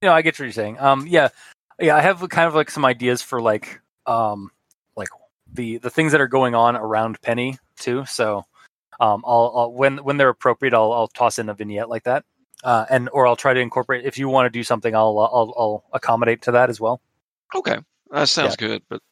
know, I get what you're saying. Um, yeah, yeah, I have kind of like some ideas for like, um, like the the things that are going on around Penny too. So, um, I'll, I'll when when they're appropriate, I'll I'll toss in a vignette like that, uh, and or I'll try to incorporate. If you want to do something, I'll I'll I'll accommodate to that as well. Okay, that sounds good. But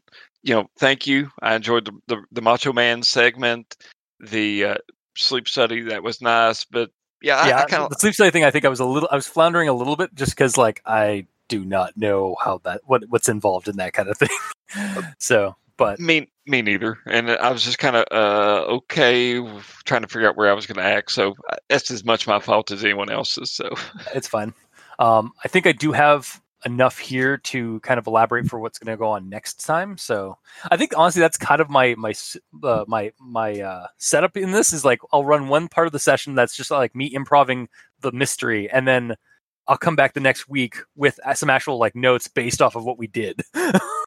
you know, thank you. I enjoyed the the, the Macho Man segment, the uh, sleep study. That was nice. But yeah, yeah, I, I kind of the sleep study thing. I think I was a little, I was floundering a little bit just because like I do not know how that what what's involved in that kind of thing. so, but me me neither. And I was just kind of uh, okay, trying to figure out where I was going to act. So uh, that's as much my fault as anyone else's. So it's fine. Um, I think I do have enough here to kind of elaborate for what's going to go on next time. So I think honestly, that's kind of my my uh, my my uh, setup in this is like I'll run one part of the session that's just like me improving the mystery, and then I'll come back the next week with some actual like notes based off of what we did.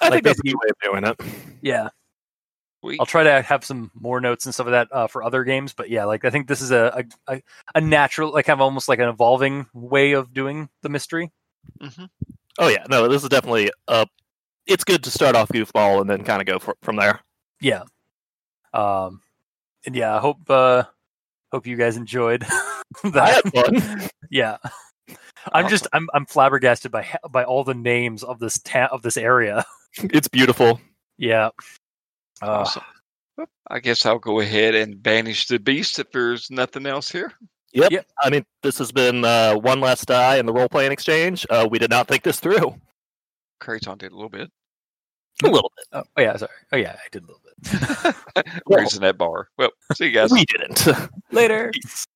I like think that's a good way of doing it. Yeah. I'll try to have some more notes and stuff of that uh, for other games, but yeah, like I think this is a, a a natural, like kind of almost like an evolving way of doing the mystery. Mm-hmm. Oh yeah, no, this is definitely uh It's good to start off goofball and then kind of go for, from there. Yeah. Um, and yeah, I hope uh, hope you guys enjoyed that. Had fun. yeah. I'm just I'm I'm flabbergasted by by all the names of this ta- of this area. It's beautiful. Yeah. Uh, awesome. I guess I'll go ahead and banish the beast if there's nothing else here. Yep. yep. I mean, this has been uh, one last die in the role playing exchange. Uh, we did not think this through. Crazon did a little bit. A little bit. Oh, oh yeah, sorry. Oh yeah, I did a little bit. Raising that bar. Well, see you guys. We didn't. Later. Peace.